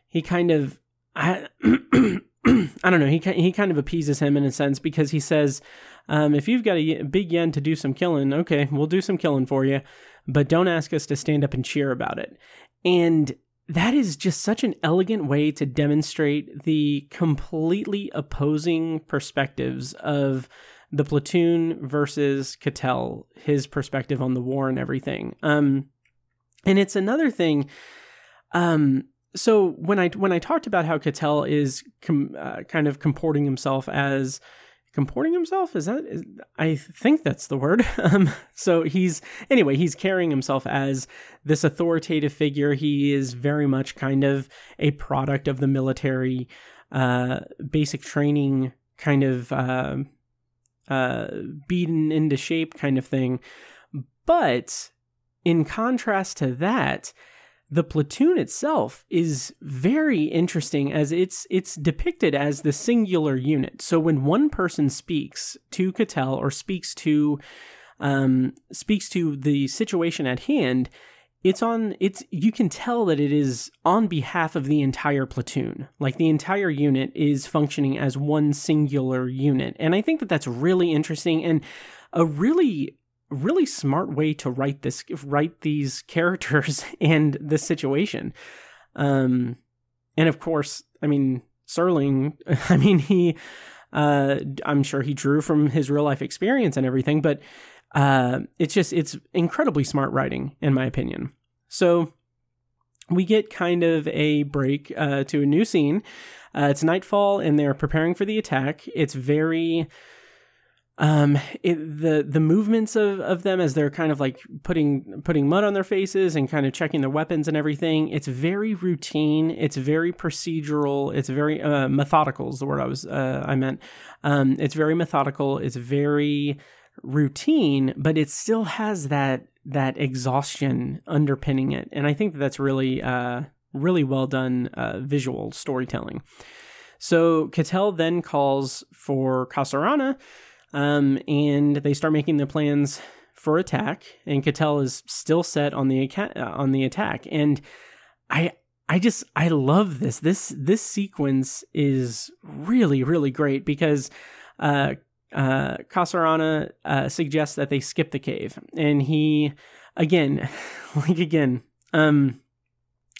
he kind of I I don't know. He he kind of appeases him in a sense because he says, um, "If you've got a big yen to do some killing, okay, we'll do some killing for you, but don't ask us to stand up and cheer about it." And that is just such an elegant way to demonstrate the completely opposing perspectives of the platoon versus Cattell, his perspective on the war and everything. Um, and it's another thing. Um, so when I when I talked about how Cattell is com, uh, kind of comporting himself as comporting himself is that is, I think that's the word. Um, so he's anyway he's carrying himself as this authoritative figure. He is very much kind of a product of the military uh, basic training kind of uh, uh, beaten into shape kind of thing. But in contrast to that, the platoon itself is very interesting as it's it's depicted as the singular unit. So when one person speaks to Cattell or speaks to um, speaks to the situation at hand, it's on it's you can tell that it is on behalf of the entire platoon. Like the entire unit is functioning as one singular unit. And I think that that's really interesting and a really really smart way to write this write these characters and this situation. Um and of course i mean serling i mean he uh i'm sure he drew from his real life experience and everything but uh it's just it's incredibly smart writing in my opinion. So we get kind of a break uh, to a new scene. Uh, it's nightfall and they're preparing for the attack. It's very um it, the the movements of of them as they're kind of like putting putting mud on their faces and kind of checking their weapons and everything it's very routine it's very procedural it's very uh, methodical is the word i was uh, i meant. Um it's very methodical it's very routine but it still has that that exhaustion underpinning it. And i think that that's really uh really well done uh, visual storytelling. So Cattell then calls for Casarana um, and they start making their plans for attack. And Cattell is still set on the on the attack. And I I just I love this. This this sequence is really really great because uh, uh, Casarana uh, suggests that they skip the cave, and he again, like again, um,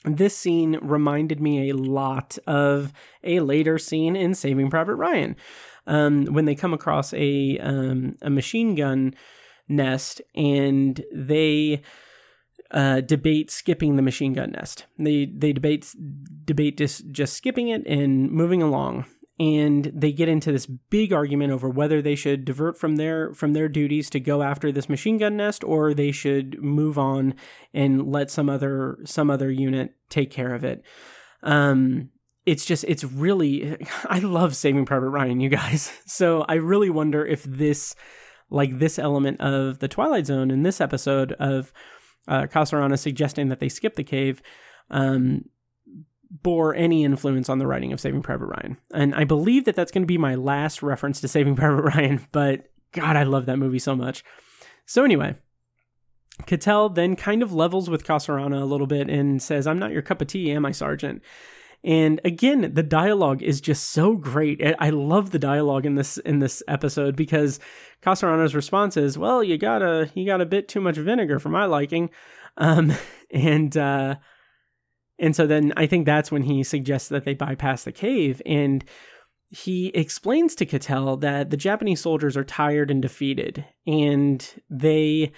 this scene reminded me a lot of a later scene in Saving Private Ryan um, when they come across a um, a machine gun nest and they uh, debate skipping the machine gun nest. They they debate debate just just skipping it and moving along, and they get into this big argument over whether they should divert from their from their duties to go after this machine gun nest or they should move on and let some other some other unit take care of it. Um, it's just it's really I love Saving Private Ryan, you guys. So I really wonder if this like this element of the Twilight Zone in this episode of uh, Casarana suggesting that they skip the cave um, bore any influence on the writing of Saving Private Ryan. And I believe that that's going to be my last reference to Saving Private Ryan, but God, I love that movie so much. So anyway, Cattell then kind of levels with Casarana a little bit and says, I'm not your cup of tea, am I, Sergeant? And again, the dialogue is just so great. I love the dialogue in this in this episode because Casarano's response is, "Well, you got a you got a bit too much vinegar for my liking," um, and uh, and so then I think that's when he suggests that they bypass the cave and he explains to Cattell that the Japanese soldiers are tired and defeated and they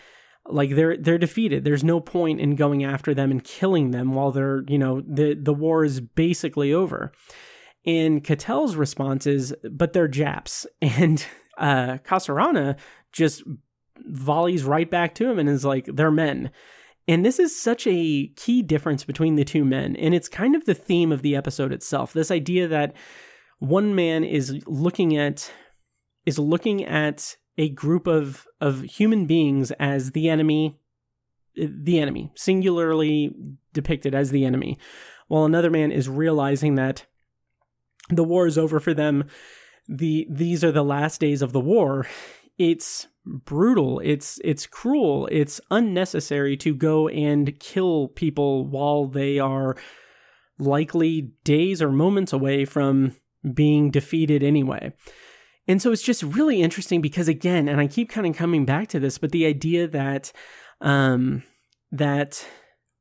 like they're they're defeated. There's no point in going after them and killing them while they're, you know, the the war is basically over. And Cattell's response is, but they're Japs. And uh Casarana just volleys right back to him and is like, they're men. And this is such a key difference between the two men. And it's kind of the theme of the episode itself. This idea that one man is looking at is looking at a group of of human beings as the enemy the enemy singularly depicted as the enemy while another man is realizing that the war is over for them. The these are the last days of the war. It's brutal. It's it's cruel. It's unnecessary to go and kill people while they are likely days or moments away from being defeated anyway and so it's just really interesting because again, and I keep kind of coming back to this, but the idea that um, that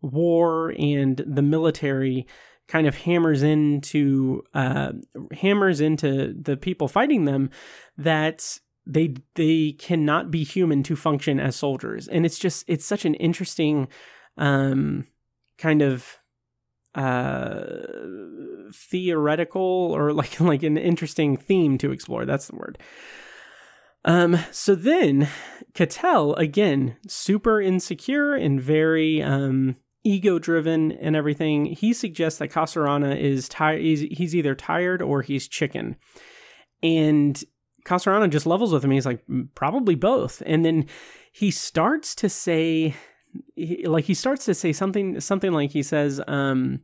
war and the military kind of hammers into uh, hammers into the people fighting them that they they cannot be human to function as soldiers, and it's just it's such an interesting um, kind of uh, theoretical or like like an interesting theme to explore. That's the word. Um, so then Cattell, again, super insecure and very um, ego driven and everything. He suggests that Casarana is tired. He's, he's either tired or he's chicken. And Casarana just levels with him. He's like, mm, probably both. And then he starts to say, he, like he starts to say something, something like he says, um,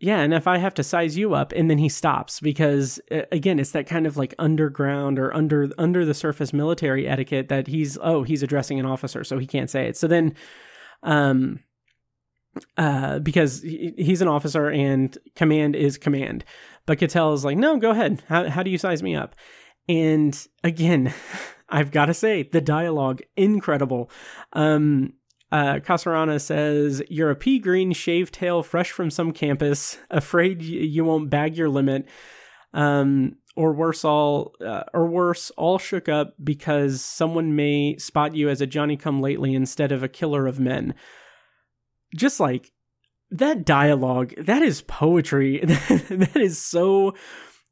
yeah, and if I have to size you up, and then he stops because again, it's that kind of like underground or under under the surface military etiquette that he's oh he's addressing an officer, so he can't say it. So then, um, uh, because he's an officer and command is command, but Cattell is like, no, go ahead. How how do you size me up? And again, I've got to say the dialogue incredible. Um, uh, Casarana says, You're a pea green shaved tail fresh from some campus, afraid you won't bag your limit. Um, or worse all uh, or worse all shook up because someone may spot you as a johnny come lately instead of a killer of men. Just like that dialogue that is poetry. That is so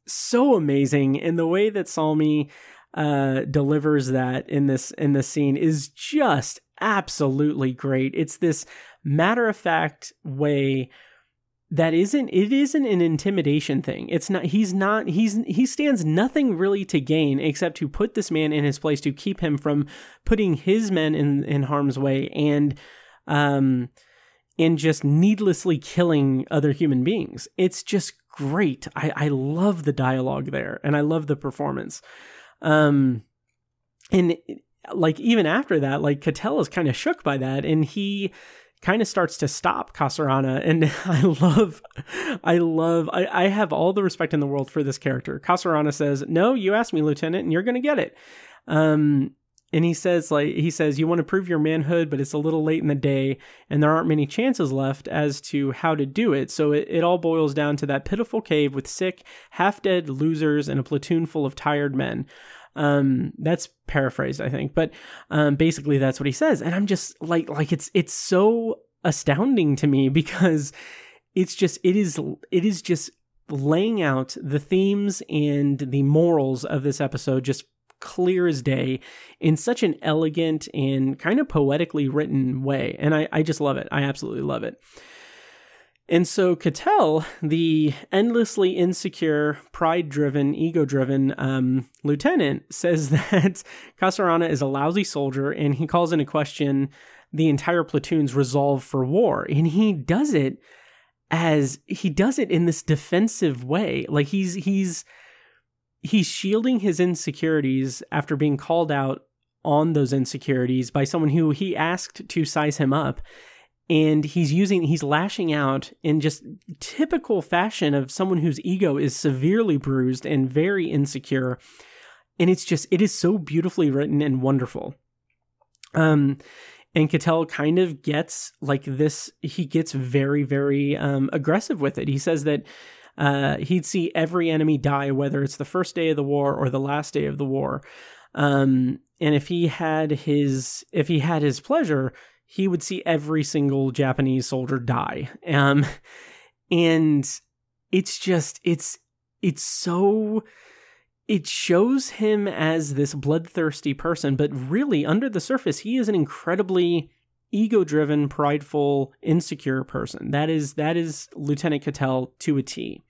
so amazing. And the way that salmi uh delivers that in this in this scene is just absolutely great. It's this matter of fact way that isn't it isn't an intimidation thing. It's not he's not he's he stands nothing really to gain except to put this man in his place to keep him from putting his men in in harm's way and um and just needlessly killing other human beings. It's just great. I i love the dialogue there and i love the performance. Um and like even after that, like Cattell is kind of shook by that, and he kind of starts to stop Casarana. And I love, I love, I, I have all the respect in the world for this character. Casarana says, "No, you asked me, Lieutenant, and you're going to get it." Um, and he says, like he says, you want to prove your manhood, but it's a little late in the day, and there aren't many chances left as to how to do it. So it, it all boils down to that pitiful cave with sick, half dead losers and a platoon full of tired men. Um, that's paraphrased, I think, but um, basically that's what he says, and I'm just like, like it's it's so astounding to me because it's just it is it is just laying out the themes and the morals of this episode just clear as day in such an elegant and kind of poetically written way. And I, I just love it. I absolutely love it. And so Cattell, the endlessly insecure, pride driven, ego driven um, lieutenant, says that Casarana is a lousy soldier and he calls into question the entire platoon's resolve for war. And he does it as he does it in this defensive way. Like he's, he's, he's shielding his insecurities after being called out on those insecurities by someone who he asked to size him up and he's using he's lashing out in just typical fashion of someone whose ego is severely bruised and very insecure. And it's just it is so beautifully written and wonderful. Um and Ketel kind of gets like this he gets very very um aggressive with it. He says that uh, he'd see every enemy die, whether it's the first day of the war or the last day of the war. Um, and if he had his if he had his pleasure, he would see every single Japanese soldier die. Um, and it's just it's it's so it shows him as this bloodthirsty person, but really under the surface, he is an incredibly ego-driven, prideful, insecure person. That is that is Lieutenant Cattell to a T.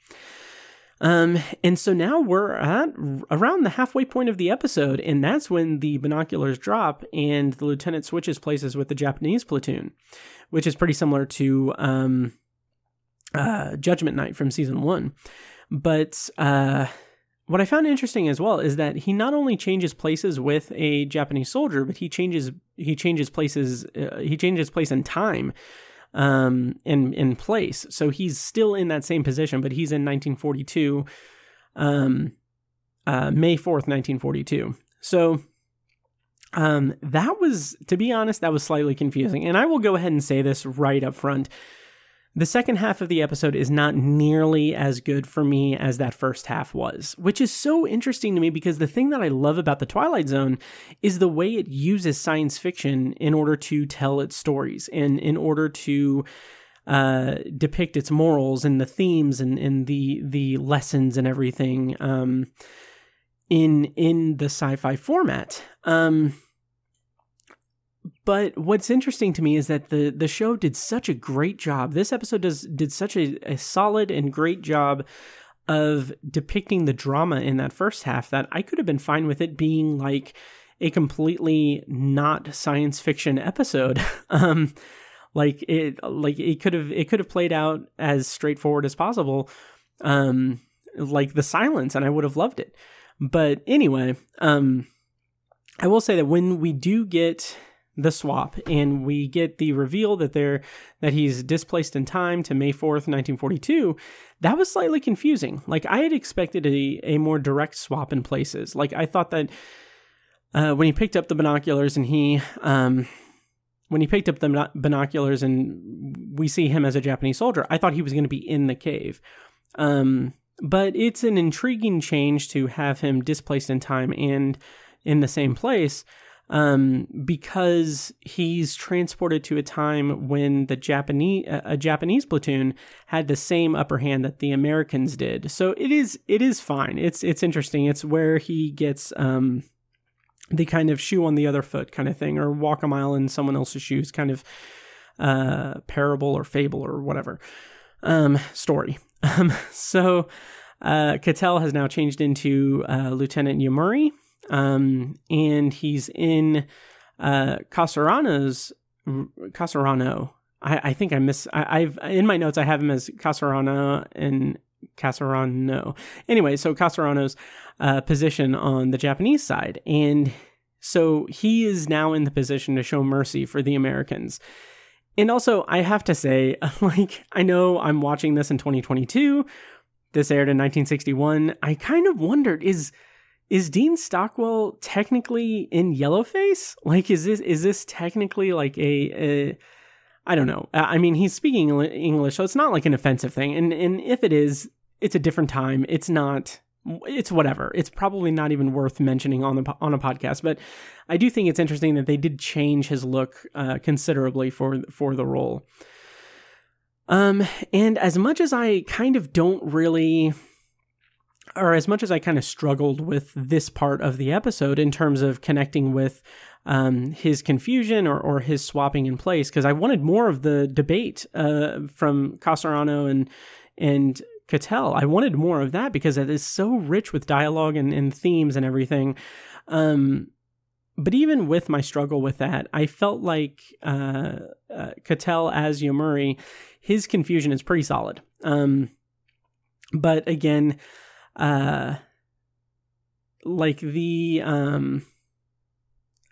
Um, and so now we're at around the halfway point of the episode, and that's when the binoculars drop and the lieutenant switches places with the Japanese platoon, which is pretty similar to um, uh, Judgment Night from season one. But uh, what I found interesting as well is that he not only changes places with a Japanese soldier, but he changes he changes places uh, he changes place and time um, in in place. So he's still in that same position, but he's in 1942, um, uh, May 4th, 1942. So um, that was, to be honest, that was slightly confusing. And I will go ahead and say this right up front. The second half of the episode is not nearly as good for me as that first half was, which is so interesting to me because the thing that I love about The Twilight Zone is the way it uses science fiction in order to tell its stories and in order to uh, depict its morals and the themes and, and the the lessons and everything um, in in the sci-fi format. Um, but what's interesting to me is that the the show did such a great job. This episode does did such a, a solid and great job of depicting the drama in that first half that I could have been fine with it being like a completely not science fiction episode. um, like it, like it could have it could have played out as straightforward as possible, um, like the silence, and I would have loved it. But anyway, um, I will say that when we do get the swap and we get the reveal that they're that he's displaced in time to May 4th, 1942, that was slightly confusing. Like I had expected a, a more direct swap in places. Like I thought that uh, when he picked up the binoculars and he um, when he picked up the binoculars and we see him as a Japanese soldier, I thought he was going to be in the cave. Um, but it's an intriguing change to have him displaced in time and in the same place um, because he's transported to a time when the Japanese a Japanese platoon had the same upper hand that the Americans did. So it is it is fine. It's it's interesting. It's where he gets um, the kind of shoe on the other foot kind of thing, or walk a mile in someone else's shoes kind of uh, parable or fable or whatever um, story. Um, so uh, Ketel has now changed into uh, Lieutenant Yamuri um, and he's in uh, Casarano's Casarano. I, I think I miss. I, have in my notes. I have him as Casarano and Casarano. Anyway, so Casarano's uh, position on the Japanese side, and so he is now in the position to show mercy for the Americans. And also, I have to say, like, I know I'm watching this in 2022. This aired in 1961. I kind of wondered is is Dean Stockwell technically in Yellowface? Like, is this is this technically like a, a I don't know. I mean, he's speaking English, so it's not like an offensive thing. And and if it is, it's a different time. It's not. It's whatever. It's probably not even worth mentioning on the on a podcast. But I do think it's interesting that they did change his look uh, considerably for for the role. Um, and as much as I kind of don't really or as much as I kind of struggled with this part of the episode in terms of connecting with um, his confusion or, or his swapping in place, because I wanted more of the debate uh, from Casarano and and Ketel. I wanted more of that because it is so rich with dialogue and, and themes and everything. Um, but even with my struggle with that, I felt like uh, uh, Ketel as Yamuri, his confusion is pretty solid. Um, but again, uh like the um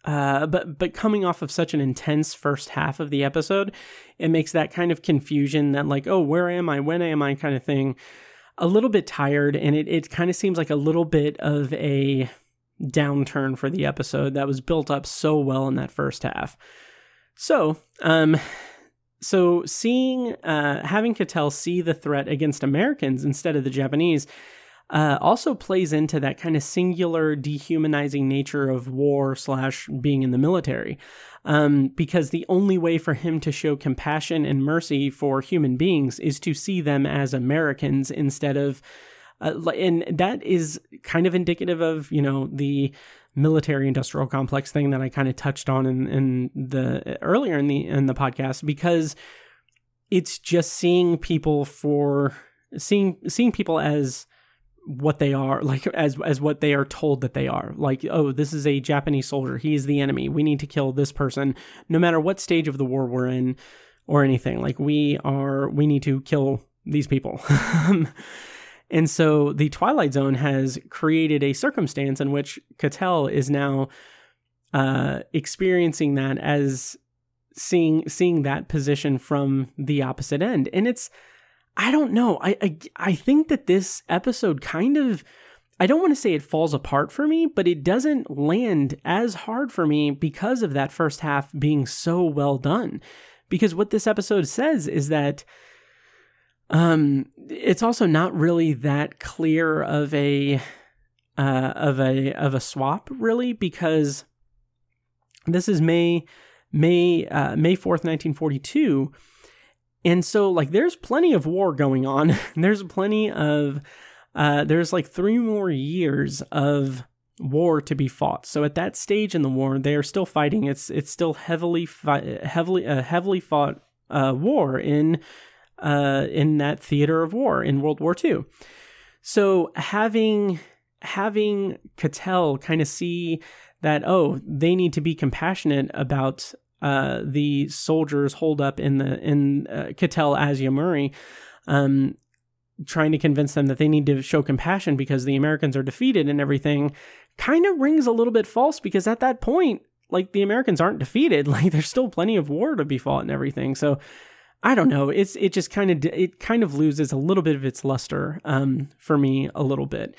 uh, but but coming off of such an intense first half of the episode, it makes that kind of confusion that like, oh, where am I? When am I? Kind of thing, a little bit tired, and it it kind of seems like a little bit of a downturn for the episode that was built up so well in that first half. So, um, so seeing uh, having Ketel see the threat against Americans instead of the Japanese uh, also plays into that kind of singular dehumanizing nature of war slash being in the military. Um, because the only way for him to show compassion and mercy for human beings is to see them as Americans instead of, uh, and that is kind of indicative of you know the military industrial complex thing that I kind of touched on in, in the earlier in the in the podcast because it's just seeing people for seeing seeing people as what they are like as as what they are told that they are. Like oh this is a japanese soldier. He is the enemy. We need to kill this person no matter what stage of the war we're in or anything. Like we are we need to kill these people. And so the twilight zone has created a circumstance in which Ketel is now uh experiencing that as seeing seeing that position from the opposite end. And it's I don't know. I, I, I think that this episode kind of I don't want to say it falls apart for me, but it doesn't land as hard for me because of that first half being so well done. Because what this episode says is that um it's also not really that clear of a uh of a of a swap really because this is May May uh, May 4th 1942 and so, like, there's plenty of war going on. there's plenty of, uh, there's like three more years of war to be fought. So at that stage in the war, they are still fighting. It's it's still heavily fi- heavily uh, heavily fought uh, war in uh, in that theater of war in World War II. So having having Ketel kind of see that oh they need to be compassionate about uh, the soldiers hold up in the in uh, Ketel as Yamuri, um, trying to convince them that they need to show compassion because the Americans are defeated and everything, kind of rings a little bit false because at that point, like the Americans aren't defeated, like there's still plenty of war to be fought and everything. So I don't know. It's it just kind of it kind of loses a little bit of its luster um, for me a little bit.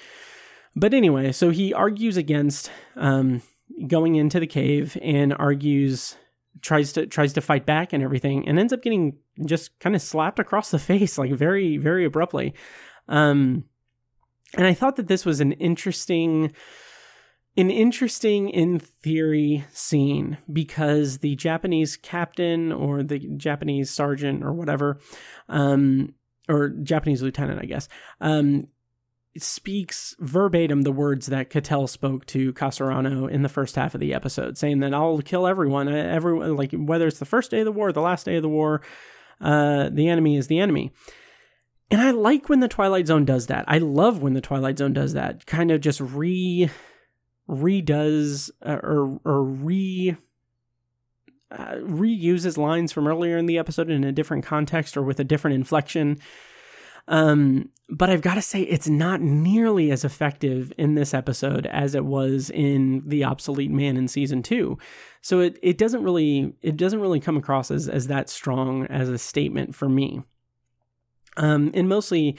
But anyway, so he argues against um, going into the cave and argues tries to tries to fight back and everything and ends up getting just kind of slapped across the face like very very abruptly. Um and i thought that this was an interesting an interesting in theory scene because the japanese captain or the japanese sergeant or whatever um or japanese lieutenant i guess um speaks verbatim the words that Ketel spoke to Casarano in the first half of the episode, saying that I'll kill everyone, uh, everyone, like whether it's the first day of the war, the last day of the war, uh, the enemy is the enemy. And I like when the Twilight Zone does that. I love when the Twilight Zone does that. Kind of just re redoes uh, or or re uh, reuses lines from earlier in the episode in a different context or with a different inflection. Um, but I've got to say, it's not nearly as effective in this episode as it was in the obsolete man in season two. So it, it doesn't really it doesn't really come across as as that strong as a statement for me. Um, and mostly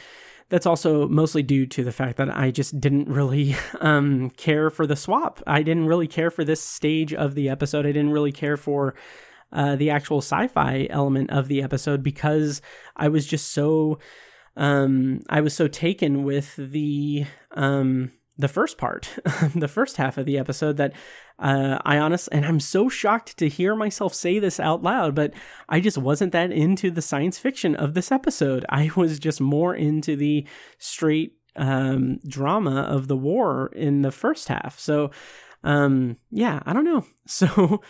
that's also mostly due to the fact that I just didn't really um, care for the swap. I didn't really care for this stage of the episode. I didn't really care for uh, the actual sci-fi element of the episode because I was just so um, I was so taken with the um, the first part, the first half of the episode that uh, I honestly, and I'm so shocked to hear myself say this out loud, but I just wasn't that into the science fiction of this episode. I was just more into the straight um, drama of the war in the first half. So, um, yeah, I don't know. So,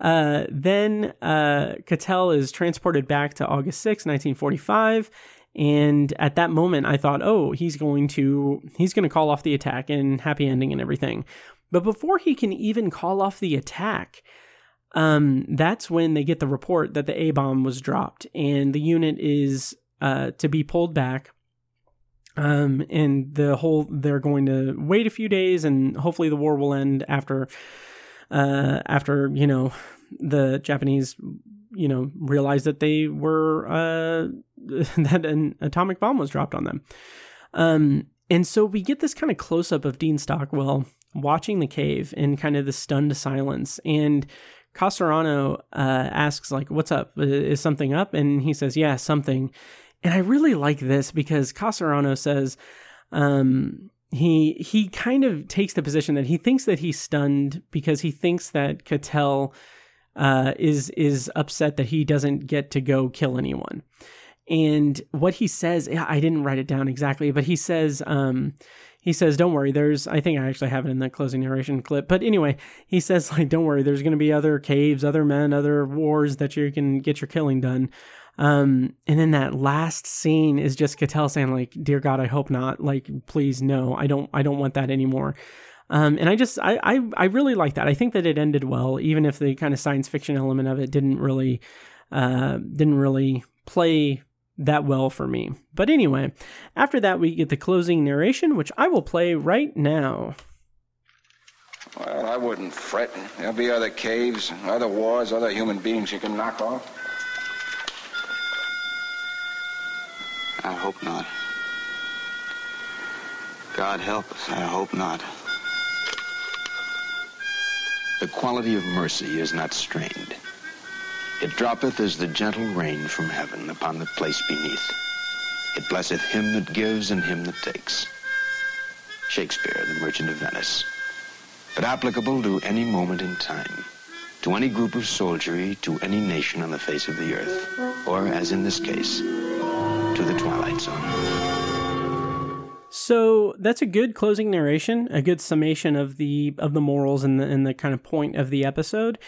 uh, then uh, Ketel is transported back to August 6, 1945 and at that moment, I thought, oh, he's going to he's going to call off the attack and happy ending and everything. But before he can even call off the attack, um, that's when they get the report that the A bomb was dropped and the unit is uh, to be pulled back. Um, and the whole they're going to wait a few days and hopefully the war will end after uh, after you know the Japanese you know realized that they were uh, that an atomic bomb was dropped on them. Um, and so we get this kind of close up of Dean Stockwell watching the cave in kind of the stunned silence. And Casarano uh, asks like what's up? Is something up? And he says yeah something. And I really like this because Casarano says um, he he kind of takes the position that he thinks that he's stunned because he thinks that Cattell uh, is is upset that he doesn't get to go kill anyone and what he says i didn't write it down exactly but he says um, he says don't worry there's i think i actually have it in the closing narration clip but anyway he says like don't worry there's going to be other caves other men other wars that you can get your killing done. Um, and then that last scene is just Katell saying like dear god i hope not. Like please no i don't i don't want that anymore. Um, and I just I, I I really like that. I think that it ended well, even if the kind of science fiction element of it didn't really uh, didn't really play that well for me. But anyway, after that, we get the closing narration, which I will play right now. Well, I wouldn't fret. There'll be other caves, other wars, other human beings you can knock off. I hope not. God help us, I hope not. The quality of mercy is not strained. It droppeth as the gentle rain from heaven upon the place beneath. It blesseth him that gives and him that takes. Shakespeare, The Merchant of Venice. But applicable to any moment in time, to any group of soldiery, to any nation on the face of the earth, or, as in this case, to the Twilight Zone. So that's a good closing narration, a good summation of the of the morals and the and the kind of point of the episode.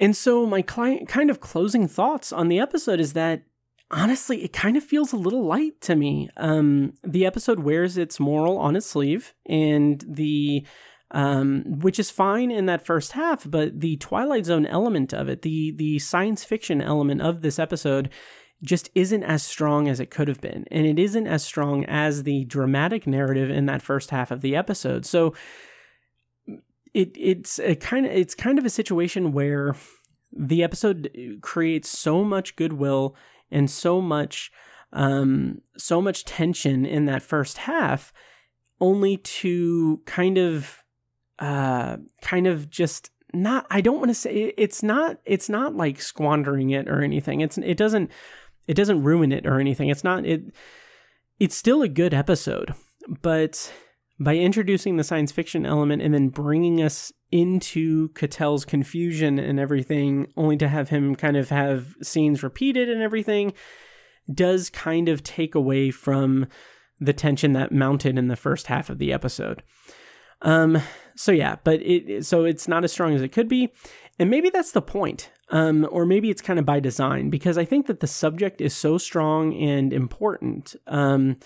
And so my client kind of closing thoughts on the episode is that honestly, it kind of feels a little light to me. Um, the episode wears its moral on its sleeve, and the um, which is fine in that first half, but the Twilight Zone element of it, the the science fiction element of this episode, just isn't as strong as it could have been, and it isn't as strong as the dramatic narrative in that first half of the episode. So it it's a kind of it's kind of a situation where the episode creates so much goodwill and so much um so much tension in that first half only to kind of uh kind of just not I don't want to say it's not it's not like squandering it or anything. It's it doesn't it doesn't ruin it or anything. It's not it it's still a good episode, but by introducing the science fiction element and then bringing us into Katell's confusion and everything, only to have him kind of have scenes repeated and everything, does kind of take away from the tension that mounted in the first half of the episode. Um, so yeah, but it so it's not as strong as it could be, and maybe that's the point. Um, or maybe it's kind of by design because I think that the subject is so strong and important. Um,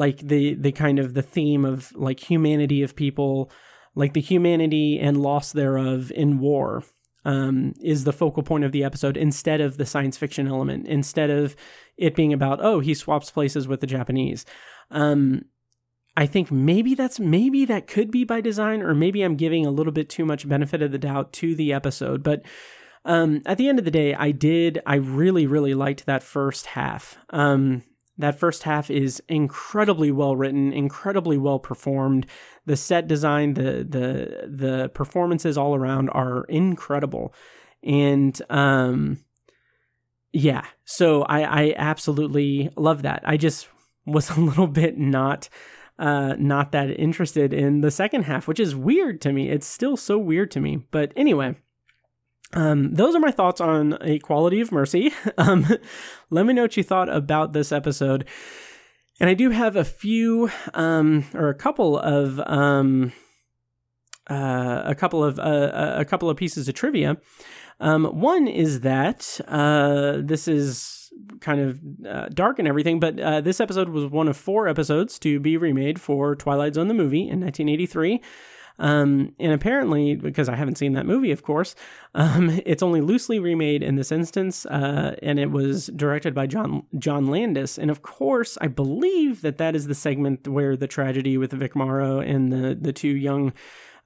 like the the kind of the theme of like humanity of people like the humanity and loss thereof in war um, is the focal point of the episode instead of the science fiction element instead of it being about oh he swaps places with the japanese. Um, i think maybe that's maybe that could be by design or maybe i'm giving a little bit too much benefit of the doubt to the episode but um, at the end of the day i did i really really liked that first half. Um, that first half is incredibly well written, incredibly well performed. The set design, the the the performances all around are incredible, and um, yeah. So I I absolutely love that. I just was a little bit not uh, not that interested in the second half, which is weird to me. It's still so weird to me. But anyway, um, those are my thoughts on A Quality of Mercy. Um, let me know what you thought about this episode. And I do have a few, um, or a couple of, um, uh, a couple of, uh, a couple of pieces of trivia. Um, one is that uh, this is kind of uh, dark and everything, but uh, this episode was one of four episodes to be remade for Twilight Zone the movie in 1983. Um, and apparently, because I haven't seen that movie, of course, um, it's only loosely remade in this instance, uh, and it was directed by John John Landis. And of course, I believe that that is the segment where the tragedy with Vic Morrow and the the two young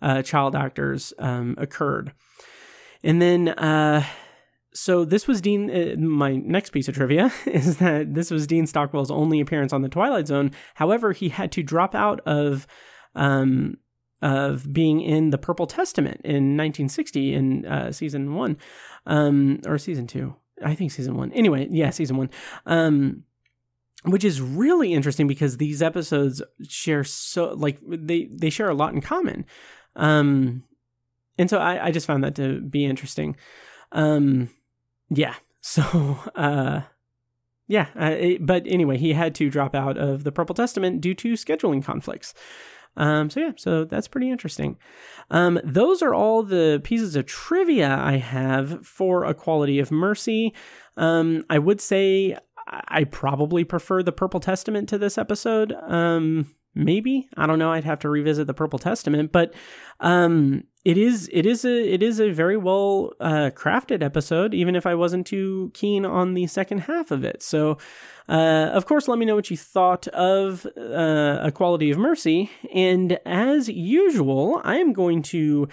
uh, child actors um, occurred. And then, uh, so this was Dean. Uh, my next piece of trivia is that this was Dean Stockwell's only appearance on the Twilight Zone. However, he had to drop out of um, of being in the Purple Testament in 1960 in uh, season one, um, or season two. I think season one. Anyway, yeah, season one. Um, which is really interesting because these episodes share so like they they share a lot in common. Um, and so I, I just found that to be interesting. Um, yeah. So, uh, yeah. Uh, it, but anyway, he had to drop out of the Purple Testament due to scheduling conflicts. Um, so yeah, so that's pretty interesting. Um, those are all the pieces of trivia I have for A Quality of Mercy. Um, I would say I probably prefer the Purple Testament to this episode. Um, maybe I don't know. I'd have to revisit the Purple Testament, but um, it is it is a it is a very well uh, crafted episode. Even if I wasn't too keen on the second half of it, so. Uh, of course, let me know what you thought of uh, A Quality of Mercy. And as usual, I am going to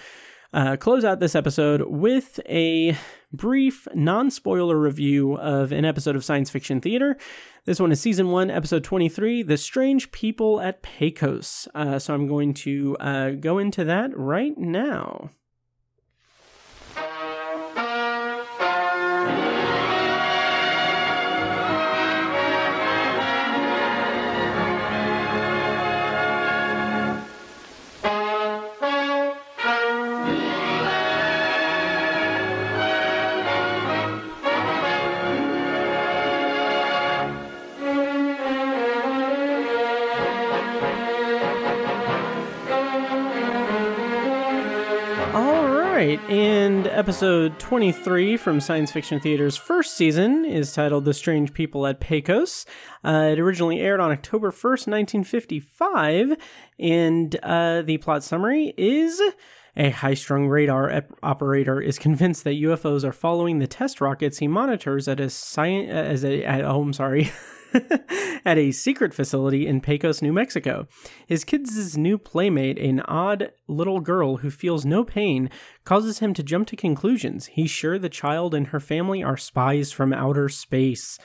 uh, close out this episode with a brief, non spoiler review of an episode of Science Fiction Theater. This one is season one, episode 23 The Strange People at Pecos. Uh, so I'm going to uh, go into that right now. Right, and episode 23 from Science Fiction Theater's first season is titled The Strange People at Pecos. Uh, it originally aired on October 1st, 1955, and uh, the plot summary is. A high strung radar ep- operator is convinced that UFOs are following the test rockets he monitors at a science as a at, oh I'm sorry at a secret facility in Pecos, New Mexico. His kid's new playmate, an odd little girl who feels no pain, causes him to jump to conclusions. He's sure the child and her family are spies from outer space.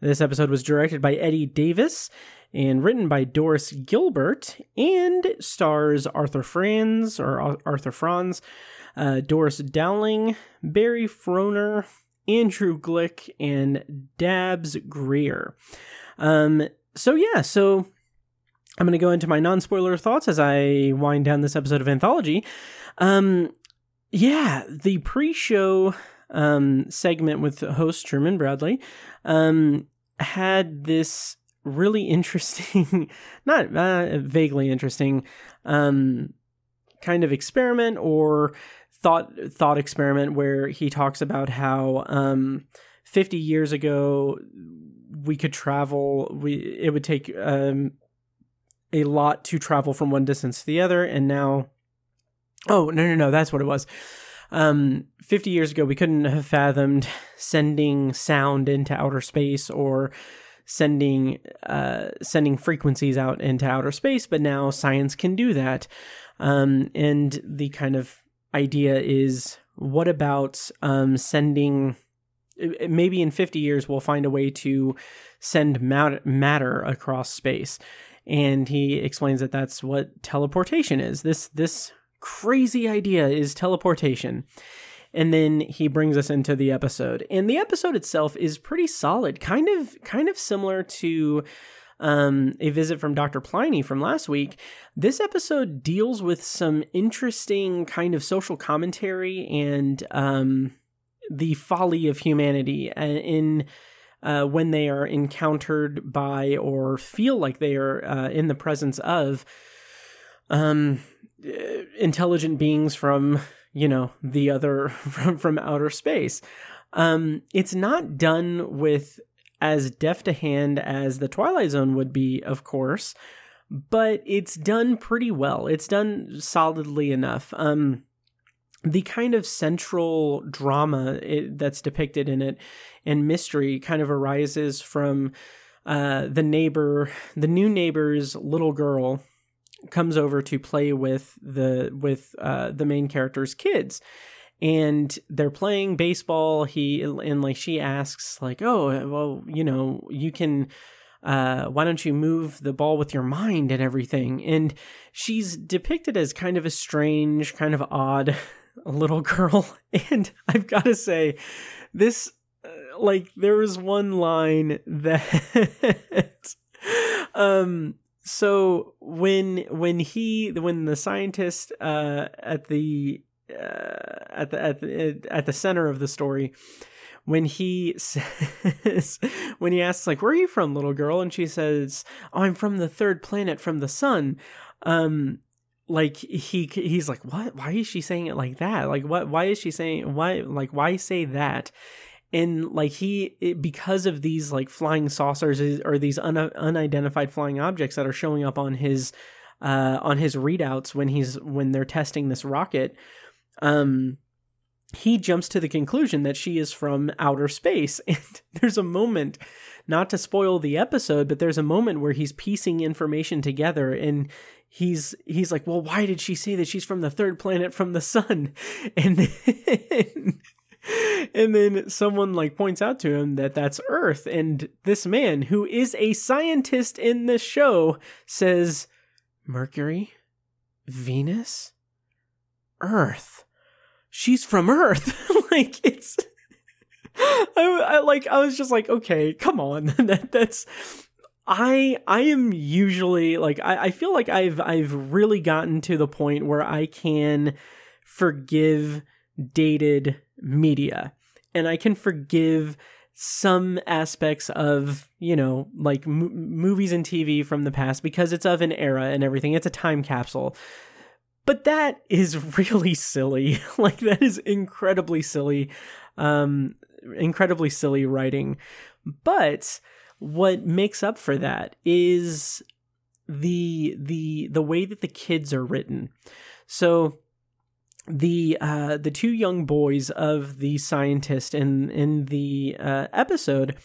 This episode was directed by Eddie Davis and written by Doris Gilbert and stars Arthur Franz or Arthur Franz, uh, Doris Dowling, Barry Frohner, Andrew Glick, and Dabbs Greer. Um, so yeah, so I'm going to go into my non-spoiler thoughts as I wind down this episode of Anthology. Um, yeah, the pre-show um, segment with host Truman Bradley um, had this really interesting, not uh, vaguely interesting, um, kind of experiment or thought thought experiment where he talks about how um, 50 years ago we could travel we it would take um, a lot to travel from one distance to the other and now oh no no no that's what it was. Um, 50 years ago we couldn't have fathomed sending sound into outer space or sending uh, sending frequencies out into outer space but now science can do that. Um, and the kind of idea is what about um, sending maybe in 50 years we'll find a way to send matter across space. And he explains that that's what teleportation is. This this crazy idea is teleportation. And then he brings us into the episode. And the episode itself is pretty solid kind of kind of similar to um, a visit from Dr. Pliny from last week, this episode deals with some interesting kind of social commentary and um, the folly of humanity uh, in. Uh, when they are encountered by or feel like they are uh, in the presence of um, uh, intelligent beings from you know the other from, from outer space um, it's not done with as deft a hand as the Twilight Zone would be, of course, but it's done pretty well. It's done solidly enough. Um, the kind of central drama it, that's depicted in it and mystery kind of arises from uh, the neighbor, the new neighbor's little girl, comes over to play with the with uh, the main character's kids and they're playing baseball. He and like she asks like oh well you know you can uh, why don't you move the ball with your mind and everything? And she's depicted as kind of a strange kind of odd little girl. And i've got to say this uh, like there was one line that um so when when he when the scientist uh at the uh, at the at the at the center of the story when he says when he asks like where are you from little girl? And she says oh i'm from the third planet from the sun. Um like he he's like what? Why is she saying it like that? Like what why is she saying why like why say that? And like he it, because of these like flying saucers or these un, unidentified flying objects that are showing up on his uh on his readouts when he's when they're testing this rocket um he jumps to the conclusion that she is from outer space. And there's a moment not to spoil the episode but there's a moment where he's piecing information together and he's he's like well why did she say that she's from the third planet from the sun? And then and then someone like points out to him that that's earth. And this man who is a scientist in the show says mercury? Venus? Earth she's from earth. Like it's I, I like i was just like okay come on. That that's I I am usually like I, I feel like I've I've really gotten to the point where I can forgive dated media. And I can forgive some aspects of you know like m- movies and TV from the past because it's of an era and everything. It's a time capsule but that is really silly. Like that is incredibly silly um incredibly silly writing. But what makes up for that is the the the way that the kids are written. So the uh, the two young boys of the scientist in in the uh, episode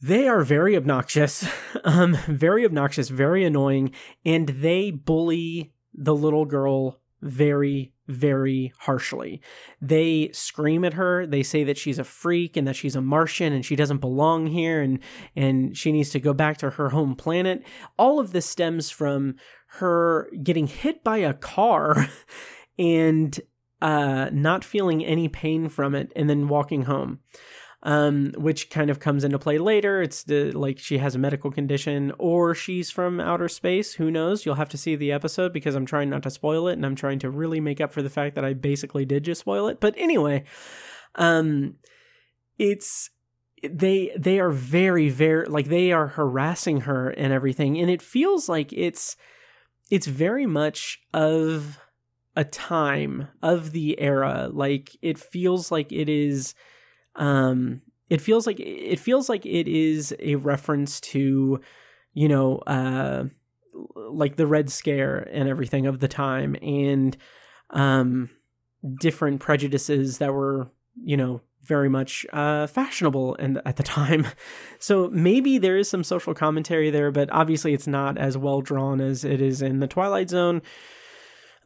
they are very obnoxious. Um very obnoxious very annoying and they bully the little girl very very harshly. They scream at her. They say that she's a freak and that she's a Martian and she doesn't belong here and and she needs to go back to her home planet. All of this stems from her getting hit by a car and uh, not feeling any pain from it and then walking home um, which kind of comes into play later. It's the like she has a medical condition or she's from outer space. Who knows? You'll have to see the episode because I'm trying not to spoil it and I'm trying to really make up for the fact that I basically did just spoil it. But anyway, um, it's they they are very very like they are harassing her and everything, and it feels like it's it's very much of a time of the era. Like it feels like it is um, it feels like it feels like it is a reference to, you know, uh, like the Red Scare and everything of the time, and um, different prejudices that were, you know, very much uh, fashionable and at the time. So maybe there is some social commentary there, but obviously it's not as well drawn as it is in the Twilight Zone.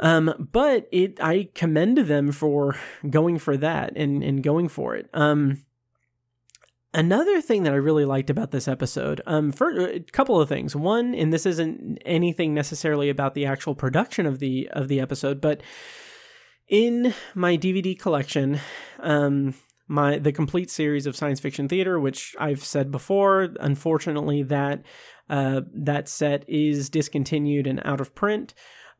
Um, but it, I commend them for going for that and, and going for it. Um, Another thing that I really liked about this episode, um, for a couple of things. One, and this isn't anything necessarily about the actual production of the of the episode, but in my DVD collection, um, my the complete series of science fiction theater, which I've said before, unfortunately that uh, that set is discontinued and out of print.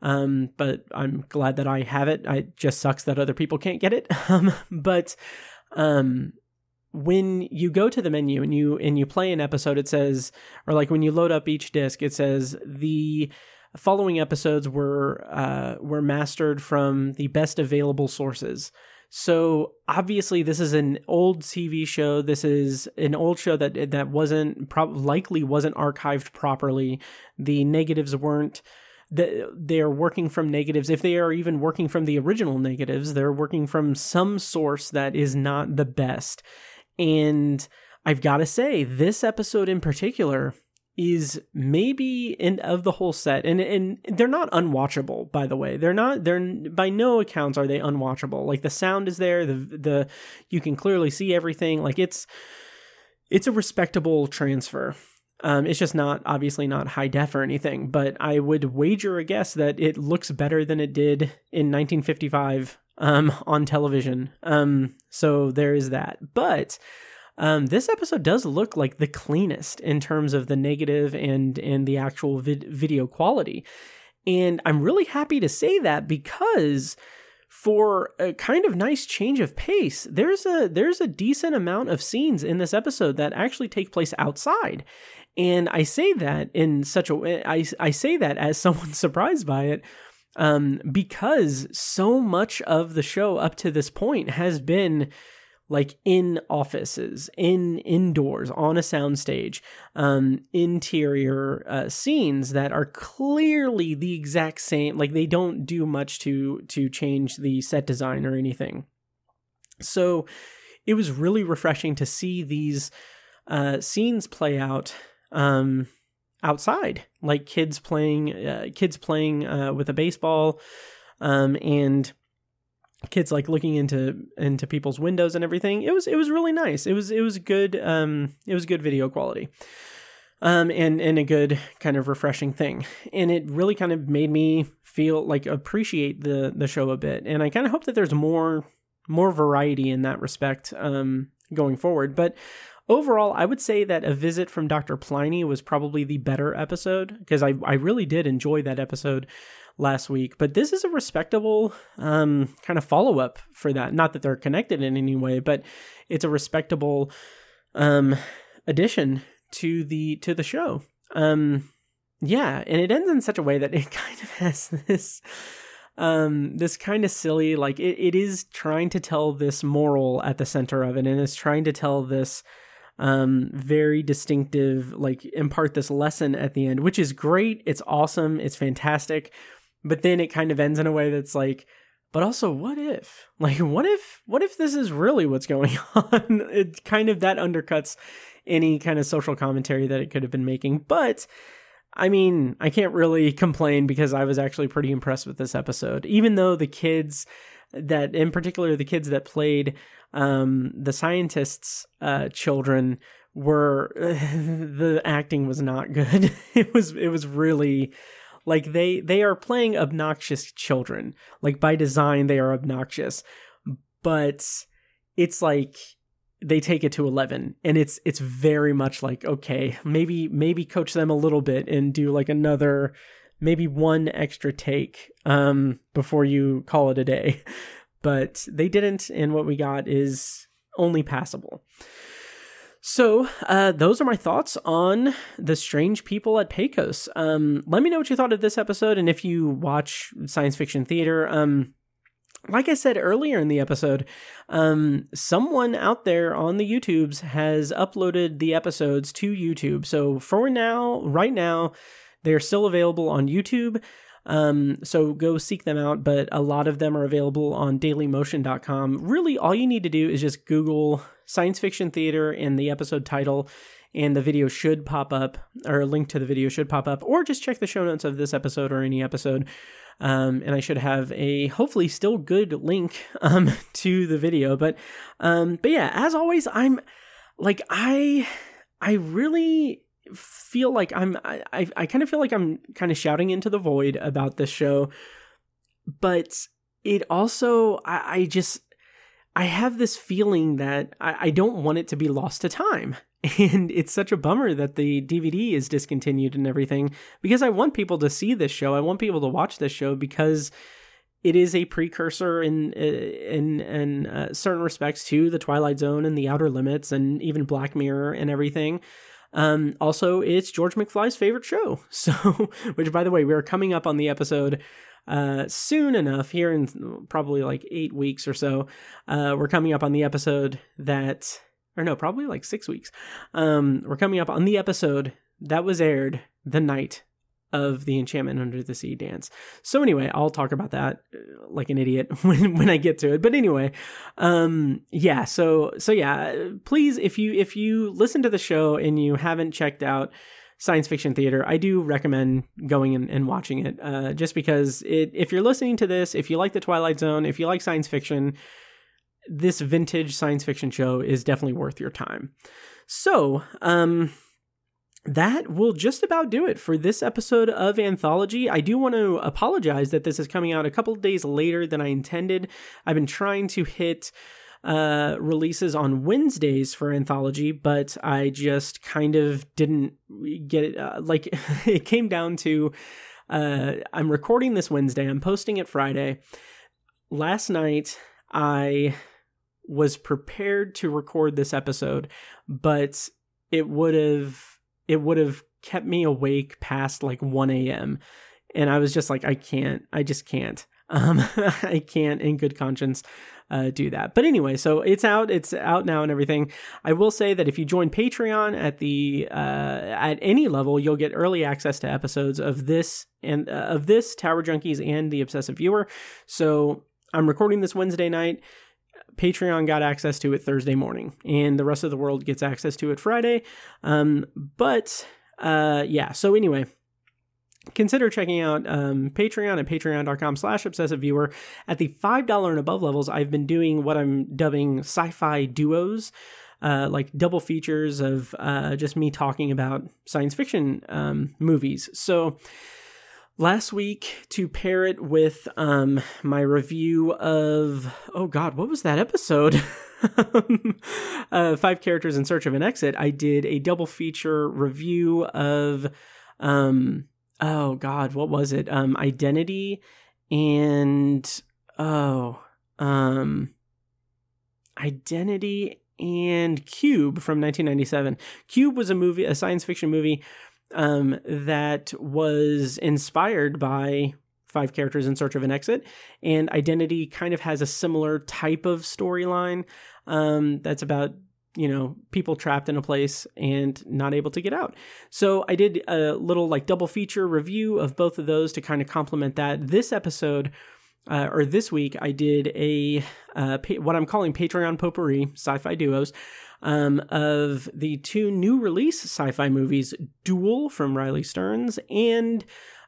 Um, but I'm glad that I have it. It just sucks that other people can't get it. Um, but um, when you go to the menu and you and you play an episode, it says, or like when you load up each disc, it says the following episodes were uh, were mastered from the best available sources. So obviously, this is an old TV show. This is an old show that that wasn't pro- likely wasn't archived properly. The negatives weren't they're working from negatives. If they are even working from the original negatives, they're working from some source that is not the best. And I've got to say, this episode in particular is maybe in of the whole set. And and they're not unwatchable by the way. They're not they're by no accounts are they unwatchable. Like the sound is there. The the you can clearly see everything. Like it's it's a respectable transfer um, it's just not obviously not high def or anything but i would wager a guess that it looks better than it did in 1955 um, on television. Um, so there is that. But um, this episode does look like the cleanest in terms of the negative and and the actual vid- video quality, and I'm really happy to say that because for a kind of nice change of pace, there's a there's a decent amount of scenes in this episode that actually take place outside. And I say that in such a way, I, I say that as someone surprised by it, um, because so much of the show up to this point has been like in offices, in indoors, on a soundstage, um, interior uh, scenes that are clearly the exact same. Like they don't do much to to change the set design or anything. So it was really refreshing to see these uh, scenes play out um, outside, like kids playing, uh, kids playing uh, with a baseball, um, and kids like looking into into people's windows and everything. It was it was really nice. It was it was good um it was good video quality. Um and and a good kind of refreshing thing. And it really kind of made me feel like appreciate the the show a bit. And I kind of hope that there's more more variety in that respect um going forward. But overall, I would say that a visit from Dr. Pliny was probably the better episode because I I really did enjoy that episode last week. But this is a respectable um, kind of follow up for that. Not that they're connected in any way, but it's a respectable um, addition to the to the show. Um, yeah, and it ends in such a way that it kind of has this um this kind of silly like it, it is trying to tell this moral at the center of it and it's trying to tell this um very distinctive like impart this lesson at the end which is great. It's awesome. It's fantastic. But then it kind of ends in a way that's like but also what if? Like what if what if this is really what's going on? It kind of that undercuts any kind of social commentary that it could have been making. But i mean i can't really complain because i was actually pretty impressed with this episode. Even though the kids that in particular the kids that played um, the scientists uh, children were the acting was not good it was it was really like they they are playing obnoxious children. Like by design they are obnoxious. But it's like they take it to 11 and it's it's very much like okay, maybe maybe coach them a little bit and do like another maybe one extra take um before you call it a day. But they didn't and what we got is only passable. So, uh, those are my thoughts on the strange people at Pecos. Um, let me know what you thought of this episode, and if you watch science fiction theater. Um, like I said earlier in the episode, um, someone out there on the YouTubes has uploaded the episodes to YouTube. So for now, right now, they're still available on YouTube. Um, so go seek them out, but a lot of them are available on dailymotion.com. Really, all you need to do is just Google science fiction theater and the episode title, and the video should pop up, or a link to the video should pop up, or just check the show notes of this episode or any episode. Um, and I should have a hopefully still good link um, to the video. But um, but yeah, as always, I'm like I I really feel like I'm I, I, kind of feel like I'm kind of shouting into the void about this show, but it also I, I just I have this feeling that I, I don't want it to be lost to time. And it's such a bummer that the DVD is discontinued and everything because I want people to see this show. I want people to watch this show because it is a precursor in in in uh, certain respects to the Twilight Zone and the Outer Limits and even Black Mirror and everything. Um, also, it's George McFly's favorite show. So, which by the way, we are coming up on the episode uh, soon enough here in probably like eight weeks or so. Uh, we're coming up on the episode that, or no, probably like six weeks. Um, we're coming up on the episode that was aired the night of the Enchantment Under the Sea dance. So anyway, I'll talk about that uh, like an idiot when when I get to it. But anyway, um yeah, so so yeah, please if you if you listen to the show and you haven't checked out science fiction theater, I do recommend going and, and watching it. Uh, just because it, if you're listening to this, if you like the Twilight Zone, if you like science fiction, this vintage science fiction show is definitely worth your time. So, um, that will just about do it for this episode of Anthology. I do want to apologize that this is coming out a couple days later than I intended. I've been trying to hit uh, releases on Wednesdays for Anthology, but I just kind of didn't get it. Uh, like, it came down to uh, I'm recording this Wednesday, I'm posting it Friday. Last night, I was prepared to record this episode, but it would have it would have kept me awake past like 1 a.m. And I was just like, I can't, I just can't. Um, I can't in good conscience uh, do that. But anyway, so it's out, it's out now and everything. I will say that if you join Patreon at the uh, at any level, you'll get early access to episodes of this and uh, of this Tower Junkies and the Obsessive Viewer. So I'm recording this Wednesday night. Patreon got access to it Thursday morning, and the rest of the world gets access to it Friday. Um, but uh, yeah, so anyway, consider checking out um, Patreon at patreon.com slash obsessive viewer. At the $5 and above levels, I've been doing what I'm dubbing sci fi duos. Uh, like double features of uh, just me talking about science fiction um, movies. So, last week to pair it with um, my review of oh god what was that episode? Uh, five characters in search of an exit. I did a double feature review of um, oh god what was it? Um, identity and oh um, identity and cube from 1997 cube was a movie a science fiction movie um, that was inspired by Five Characters in Search of an Exit, and Identity kind of has a similar type of storyline um, that's about you know people trapped in a place and not able to get out. So i did a little like double feature review of both of those to kind of complement that. This episode uh, or this week i did a uh, pa- what i'm calling patreon potpourri sci-fi duos um, of the two new release sci fi movies Dual from Riley Stearns and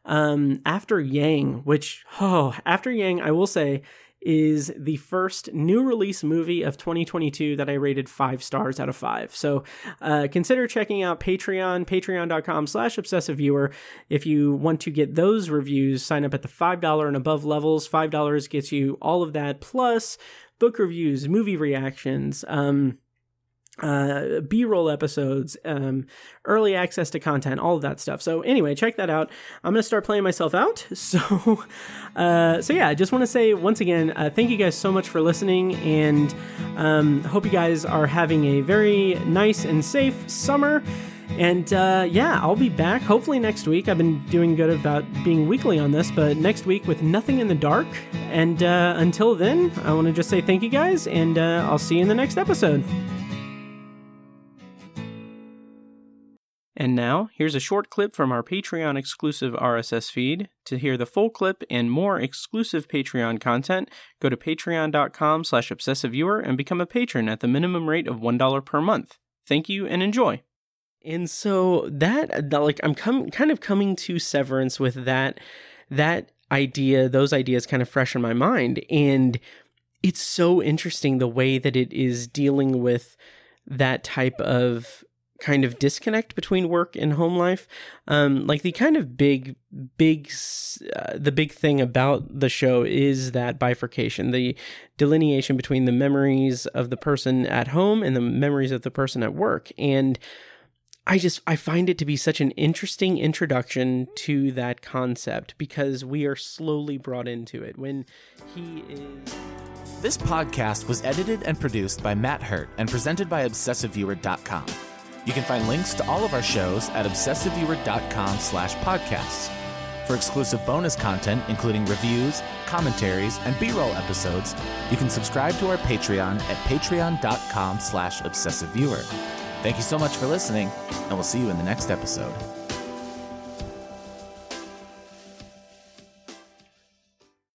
um, After Yang, which, oh, After Yang, I will say, is the first new release movie of 2022 that I rated five stars out of five. So uh, consider checking out Patreon, patreon.com slash obsessive viewer. If you want to get those reviews, sign up at the $5 and above levels. $5 gets you all of that, plus book reviews, movie reactions, um, uh, b-roll episodes um, early access to content all of that stuff so anyway check that out i'm gonna start playing myself out so uh, so yeah i just want to say once again uh, thank you guys so much for listening and um, hope you guys are having a very nice and safe summer and uh, yeah, I'll be back hopefully next week. I've been doing good about being weekly on this, but next week with Nothing in the Dark. And uh, until then, I want to just say thank you guys, and uh, I'll see you in the next episode. And now, here's a short clip from our Patreon exclusive RSS feed. To hear the full clip and more exclusive Patreon content, go to patreon.com slash obsessiveviewer and become a patron at the minimum rate of $1 per month. Thank you and enjoy. And so that, like, I'm com- kind of coming to Severance with that, that idea, those ideas kind of fresh in my mind. And it's so interesting the way that it is dealing with that type of kind of disconnect between work and home life. Um, like the kind of big, big, uh, the big thing about the show is that bifurcation, the delineation between the memories of the person at home and the memories of the person at work. And I just I find it to be such an interesting introduction to that concept because we are slowly brought into it when he is This podcast was edited and produced by Matt Hurt and presented by obsessiveviewer.com. You can find links to all of our shows at obsessiveviewer.com slash podcasts. For exclusive bonus content, including reviews, commentaries, and B-roll episodes, you can subscribe to our Patreon at patreon.com slash obsessiveviewer. Thank you so much for listening, and we'll see you in the next episode.